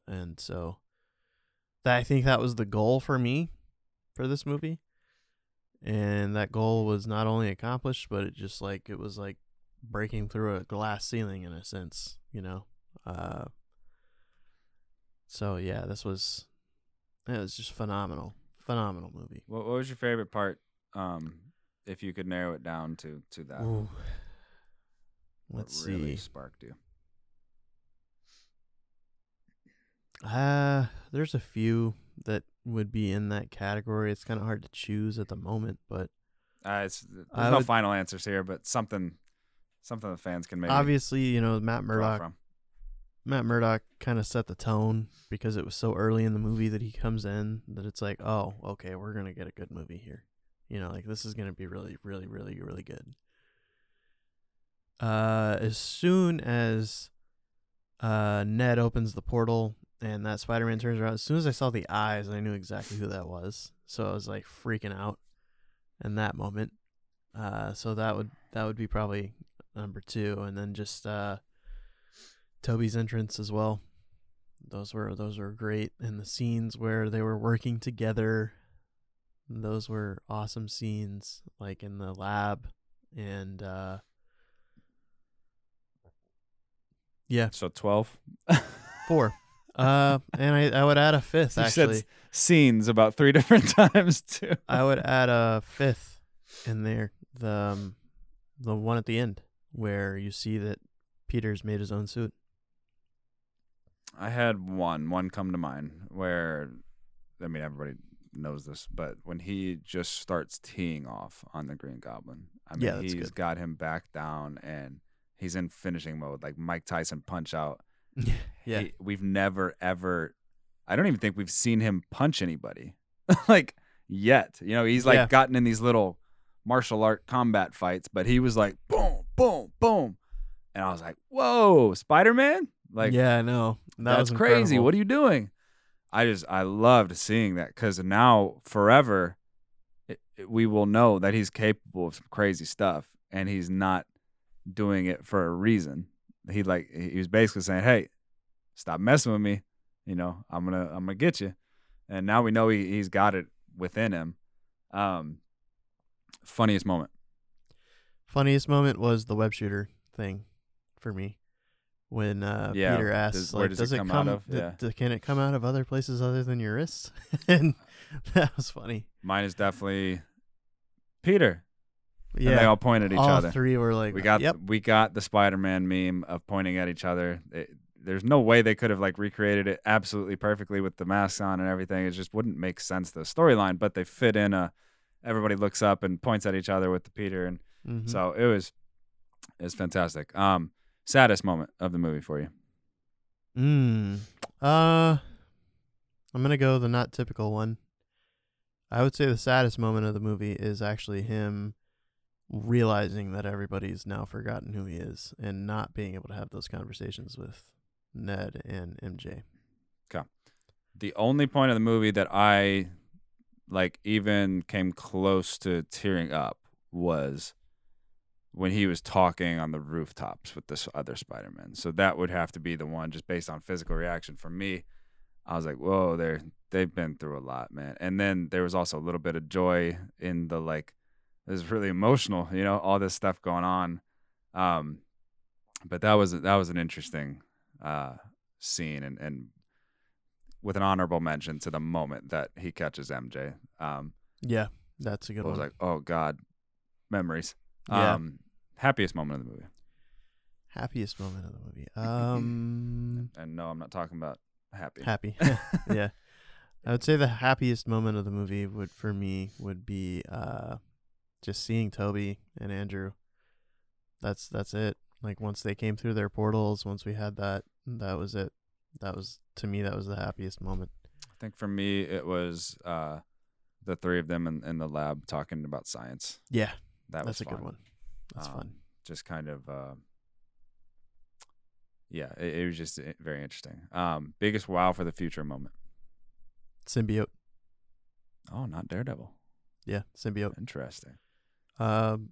and so that I think that was the goal for me for this movie, and that goal was not only accomplished, but it just like it was like breaking through a glass ceiling in a sense, you know. Uh, so yeah, this was it was just phenomenal, phenomenal movie. What, what was your favorite part? Um, if you could narrow it down to to that, Ooh. Let's really see. sparked you. Uh, there's a few that would be in that category. It's kind of hard to choose at the moment, but Uh, it's there's I no would- final answers here, but something, something the fans can maybe obviously, you know, Matt Murdock. Matt Murdock kind of set the tone because it was so early in the movie that he comes in that it's like, oh, okay, we're gonna get a good movie here. You know, like this is gonna be really, really, really, really good. Uh, as soon as uh Ned opens the portal and that Spider-Man turns around, as soon as I saw the eyes, I knew exactly who that was. So I was like freaking out in that moment. Uh, so that would that would be probably number two, and then just uh. Tobey's entrance as well. Those were those were great, and the scenes where they were working together. Those were awesome scenes, like in the lab, and uh, yeah, So twelve. four. uh, *laughs* and I I would add a fifth You actually. scenes about three *laughs* different times too. I would add a fifth in there. The um, the one at the end where you see that Peter's made his own suit. I had one, one come to mind where, I mean, everybody knows this, but when he just starts teeing off on the Green Goblin, I mean, Yeah, he's good. got him back down and he's in finishing mode, like Mike Tyson punch out. *laughs* yeah. He- we've never ever, I don't even think we've seen him punch anybody, *laughs* like yet. You know, he's like Yeah. gotten in these little martial art combat fights, but he was like boom, boom, boom, and I was like, whoa, Spider Man, like yeah, I know. That that's crazy. What are you doing? I just I loved seeing that because now forever, it, it- we will know that he's capable of some crazy stuff, and he's not doing it for a reason. He like he was basically saying, "Hey, stop messing with me. You know, I'm gonna I'm gonna get you." And now we know he he's got it within him. Um, funniest moment. Funniest moment was the web shooter thing for me. When uh, Yeah, Peter asks, does- like, does it does it come come, out of? Yeah. d- can it come out of other places other than your wrists? *laughs* and that was funny. Mine is definitely Peter. And they all point at each all other. three were like, we got yep, we got the Spider-Man meme of pointing at each other. It- there's no way they could have like recreated it absolutely perfectly with the masks on and everything. It just wouldn't make sense the storyline, but they fit in a everybody looks up and points at each other with the Peter and Mhm. so it was it was fantastic. Um saddest moment of the movie for you. Mm. Uh, I'm gonna go the not typical one. I would say the saddest moment of the movie is actually him realizing that everybody's now forgotten who he is and not being able to have those conversations with Ned and MJ. Okay. The only point of the movie that I like even came close to tearing up was when he was talking on the rooftops with this other Spider-Man. So that would have to be the one just based on physical reaction for me. I was like, "Whoa, they're they've been through a lot, man." And then there was also a little bit of joy in the like it was really emotional, you know, all this stuff going on. Um but that was that was an interesting uh scene and and with an honorable mention to the moment that he catches MJ. Um, Yeah, that's a good one. I was one. like, oh God, memories. Yeah. Um, happiest moment of the movie. Happiest moment of the movie. *laughs* Um, And no, I'm not talking about happy. happy. *laughs* *laughs* yeah, I would say the happiest moment of the movie would for me would be uh, just seeing Tobey and Andrew. That's that's it. Like once they came through their portals, once we had that, that was it. That was to me that was the happiest moment. I think for me, it was uh, the three of them in, in the lab talking about science. Yeah, That that's was a good one. That's Um, fun. Just kind of, uh, yeah, it, it was just uh, very interesting. Um, biggest wow for the future moment. Symbiote. Oh, not Daredevil. Yeah, symbiote. Interesting. Um,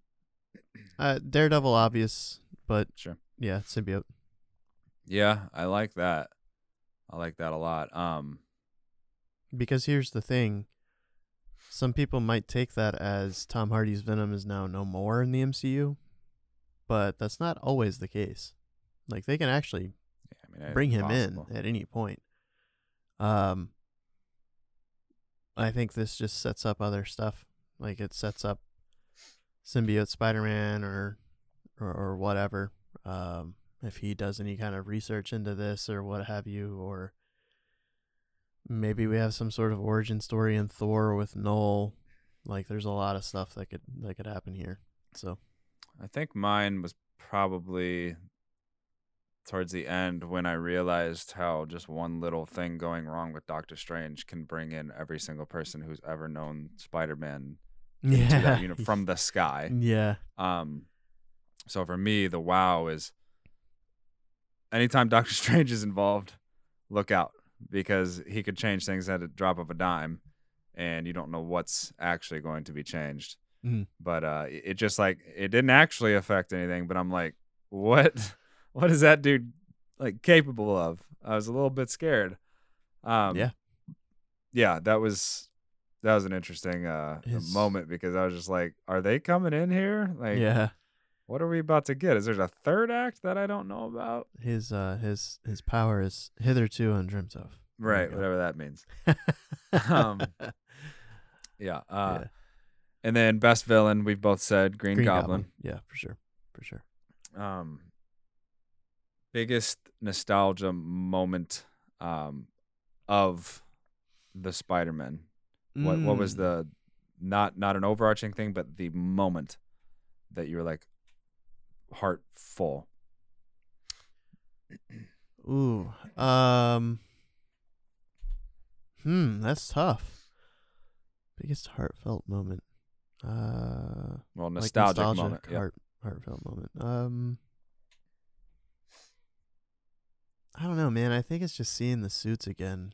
uh, Daredevil obvious, but Sure. yeah, symbiote. Yeah, I like that. I like that a lot. Um, Because here's the thing. Some people might take that as Tom Hardy's Venom is now no more in the MCU, but that's not always the case. Like they can actually yeah, I mean, bring him possible. in at any point. Um I think this just sets up other stuff. Like it sets up symbiote Spider-Man or or, or whatever. Um if he does any kind of research into this or what have you or maybe we have some sort of origin story in Thor with Knull. Like there's a lot of stuff that could that could happen here. So I think mine was probably towards the end when I realized how just one little thing going wrong with Doctor Strange can bring in every single person who's ever known Spider-Man into that unit from the sky. *laughs* yeah. Um, so for me, the wow is anytime Doctor *laughs* Strange is involved, look out because he could change things at a drop of a dime, and you don't know what's actually going to be changed. Mhm. But uh, it it just like it didn't actually affect anything. But I'm like, what? *laughs* What is that dude like capable of? I was a little bit scared. Um, Yeah. yeah, that was that was an interesting uh His- moment because I was just like, are they coming in here? Like, yeah. What are we about to get? Is there a third act that I don't know about? his uh his his power is hitherto undreamt of. There Right, whatever that means. *laughs* Um, Yeah. Uh, Yeah. And then best villain, we've both said Green, Green Goblin. Yeah, for sure. For sure. Um, biggest nostalgia moment um, of the Spider-Man. What what was Mm. the not not an overarching thing, but the moment that you were like heart full. *clears throat* Ooh. Um Hmm, that's tough. Biggest heartfelt moment. Uh Well, like nostalgic, nostalgic moment. yeah. heart heartfelt moment. Um I don't know, man. I think it's just seeing the suits again.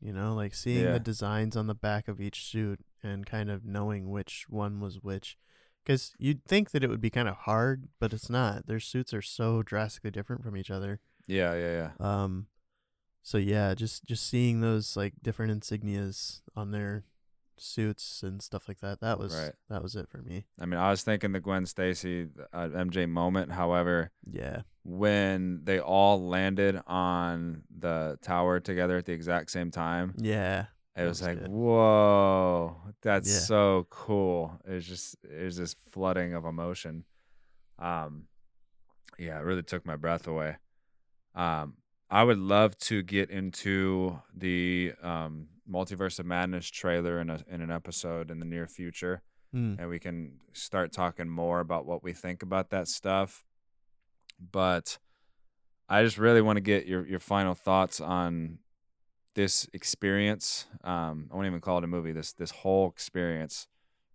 You know, like seeing Yeah. the designs on the back of each suit and kind of knowing which one was which. Because you'd think that it would be kind of hard, but it's not. Their suits are so drastically different from each other. Yeah, yeah, yeah. Um, so yeah, just just seeing those like different insignias on their suits and stuff like that. That was Right. that was it for me. I mean, I was thinking the Gwen Stacy uh, MJ moment. However, Yeah. when they all landed on the tower together at the exact same time, Yeah. It was was like, good. whoa, that's Yeah. so cool. It was just, it was this flooding of emotion. Um, yeah, it really took my breath away. Um, I would love to get into the um, Multiverse of Madness trailer in a in an episode in the near future Mm. and we can start talking more about what we think about that stuff. But I just really want to get your your final thoughts on this experience. Um, I won't even call it a movie. This this whole experience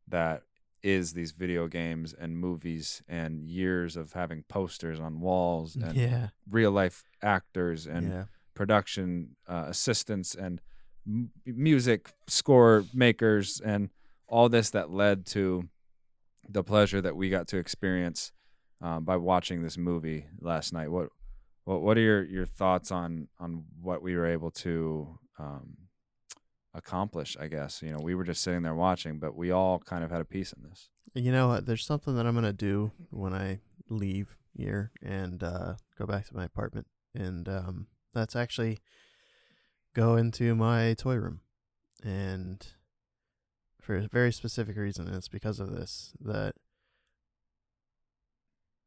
that is these video games and movies and years of having posters on walls *laughs* and Yeah. real life actors and Yeah. production uh, assistants and m- music score makers and all this that led to the pleasure that we got to experience um, by watching this movie last night. What what what are your, your thoughts on on what we were able to um, accomplish? I guess you know we were just sitting there watching, but we all kind of had a piece in this. You know? There's something that I'm gonna do when I leave here and uh, go back to my apartment, and um, that's actually go into my toy room, and for a very specific reason, and it's because of this that.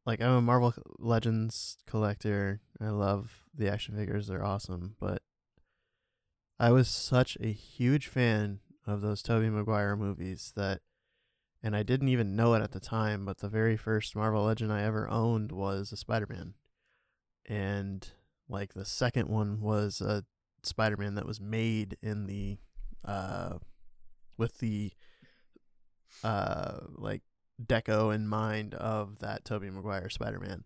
Like I'm a Marvel Legends collector. I love the action figures; they're awesome. But I was such a huge fan of those Tobey Maguire movies that and I didn't even know it at the time, but the very first Marvel Legend I ever owned was a Spider-Man. And like the second one was a Spider-Man that was made in the uh with the uh like deco in mind of that Tobey Maguire Spider-Man.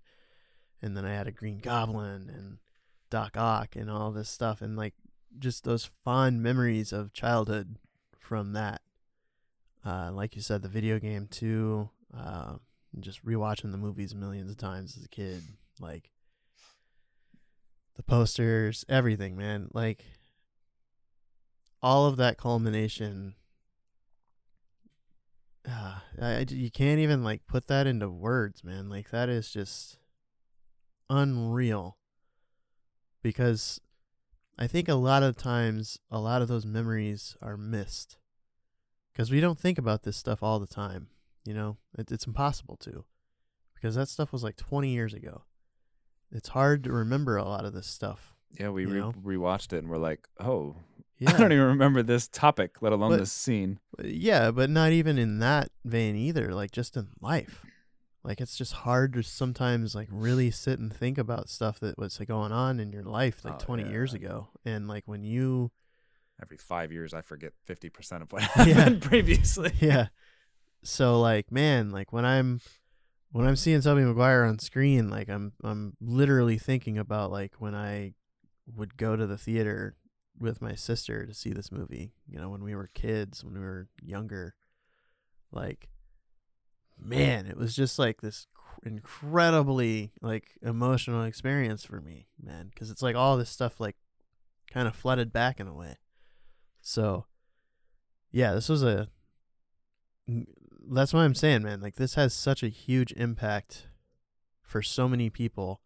And then I had a Green Goblin and Doc Ock and all this stuff and like just those fond memories of childhood from that uh, like you said, the video game too. Uh, just rewatching the movies millions of times as a kid. Like the posters, everything, man. Like all of that culmination. Uh, I, I- you can't even like put that into words, man. Like that is just unreal. Because I think a lot of times, a lot of those memories are missed because we don't think about this stuff all the time. You know, it, it's impossible to, because that stuff was like 20 years ago. It's hard to remember a lot of this stuff. Yeah, we re- know? rewatched it and we're like, oh, Yeah, I don't even remember this topic, let alone But- this scene. yeah, but not even in that vein either. Like just in life, like it's just hard to sometimes like really sit and think about stuff that was like, going on in your life like Oh, 20 yeah. years ago, and like when you Every five years, I forget fifty percent of what *laughs* Yeah. happened previously. *laughs* yeah. So like, man, like when I'm when I'm seeing Tobey Maguire on screen, like I'm I'm literally thinking about like when I would go to the theater with my sister to see this movie. You know, when we were kids, when we were younger. Like, man, it was just like this cr- incredibly like emotional experience for me, man, because it's like all this stuff like kind of flooded back in a way. So, yeah, this was a That's what I'm saying, man. Like this has such a huge impact for so many people.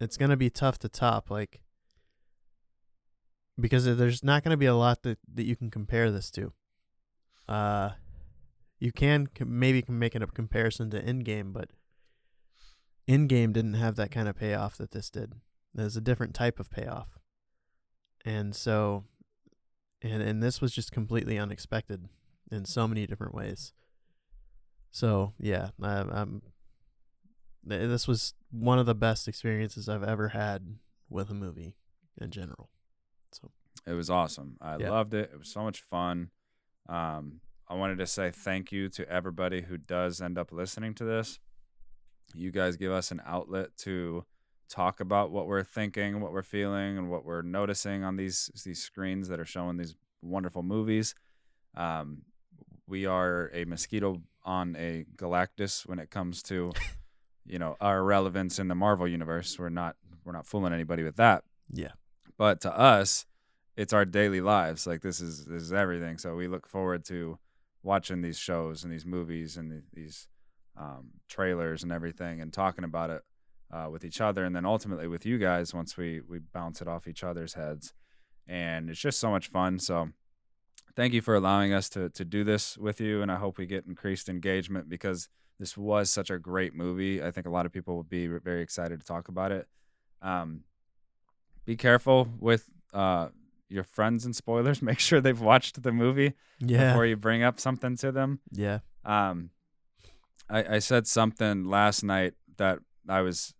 It's gonna be tough to top, like, because there's not gonna be a lot that that you can compare this to. Uh, you can maybe can make it a comparison to Endgame, but Endgame didn't have that kind of payoff that this did. There's a different type of payoff, and so, and and this was just completely unexpected in so many different ways. So yeah, I, I'm. This was one of the best experiences I've ever had with a movie in general. It was awesome. I Yeah. loved it. It was so much fun. Um, I wanted to say thank you to everybody who does end up listening to this. You guys give us an outlet to talk about what we're thinking, what we're feeling, and what we're noticing on these these screens that are showing these wonderful movies. Um, we are a mosquito on a Galactus when it comes to, you know, our relevance in the Marvel universe. We're not we're not fooling anybody with that Yeah. but to us it's our daily lives like this is this is everything. So we look forward to watching these shows and these movies and the, these um, trailers and everything and talking about it uh, with each other and then ultimately with you guys once we we bounce it off each other's heads. And it's just so much fun. So thank you for allowing us to to do this with you and i hope we get increased engagement because this was such a great movie. I think a lot of people will be very excited to talk about it. Um, be careful with uh, your friends and spoilers. *laughs* Make sure they've watched the movie Yeah. before you bring up something to them. yeah. Um, I, I said something last night that I was,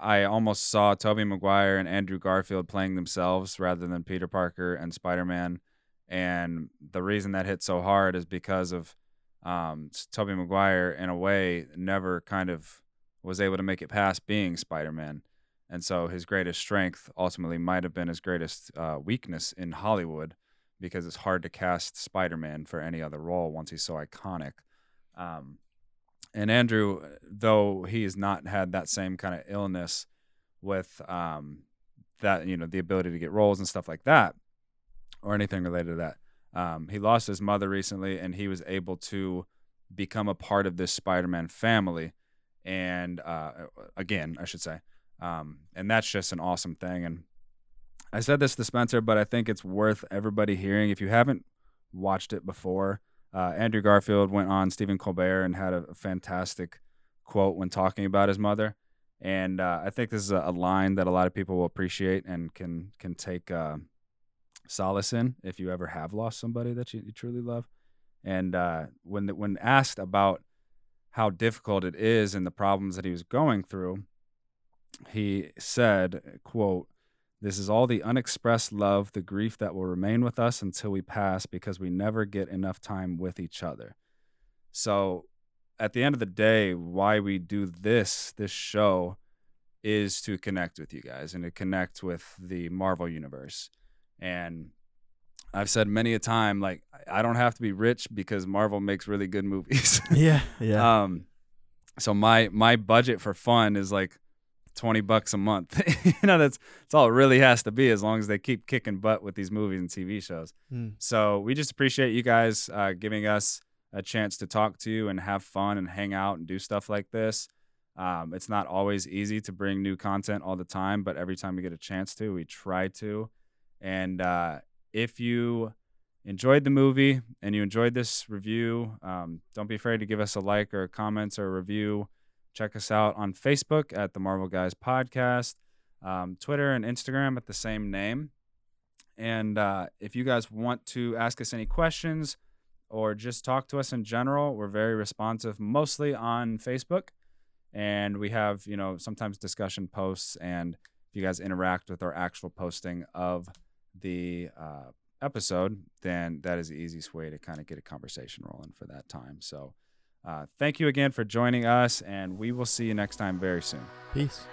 I almost saw Tobey Maguire and Andrew Garfield playing themselves rather than Peter Parker and Spider Man. And the reason that hit so hard is because of um, Tobey Maguire, in a way, never kind of was able to make it past being Spider Man. And so his greatest strength ultimately might have been his greatest uh, weakness in Hollywood because it's hard to cast Spider Man for any other role once he's so iconic. Um, and Andrew, though he has not had that same kind of illness with um, that, you know, the ability to get roles and stuff like that, or anything related to that, um, he lost his mother recently, and he was able to become a part of this Spider-Man family. And uh, again, I should say, um, and that's just an awesome thing. And I said this to Spencer, but I think it's worth everybody hearing. If you haven't watched it before, uh, Andrew Garfield went on Stephen Colbert and had a, fantastic quote when talking about his mother. And uh, I think this is a, a line that a lot of people will appreciate and can can take uh, solace in if you ever have lost somebody that you, you truly love. And uh, when when asked about how difficult it is and the problems that he was going through, he said, "quote This is all the unexpressed love, the grief that will remain with us until we pass, because we never get enough time with each other." So, at the end of the day, why we do this this show is to connect with you guys and to connect with the Marvel universe. And I've said many a time, like I don't have to be rich because Marvel makes really good movies. *laughs* Yeah. Yeah. Um, so my my budget for fun is like twenty bucks a month. *laughs* you know, that's that's all it really has to be as long as they keep kicking butt with these movies and TV shows. Mm. So we just appreciate you guys uh, giving us a chance to talk to you and have fun and hang out and do stuff like this. Um, it's not always easy to bring new content all the time, but every time we get a chance to, we try to. And uh, if you enjoyed the movie and you enjoyed this review, um, don't be afraid to give us a like or comments or a review. Check us out on Facebook at the Marvel Guys Podcast, um, Twitter and Instagram at the same name. And uh, if you guys want to ask us any questions or just talk to us in general, we're very responsive, mostly on Facebook. And we have, you know, sometimes discussion posts. And if you guys interact with our actual posting of the uh, episode, then that is the easiest way to kind of get a conversation rolling for that time. So uh, thank you again for joining us, and we will see you next time very soon. Peace.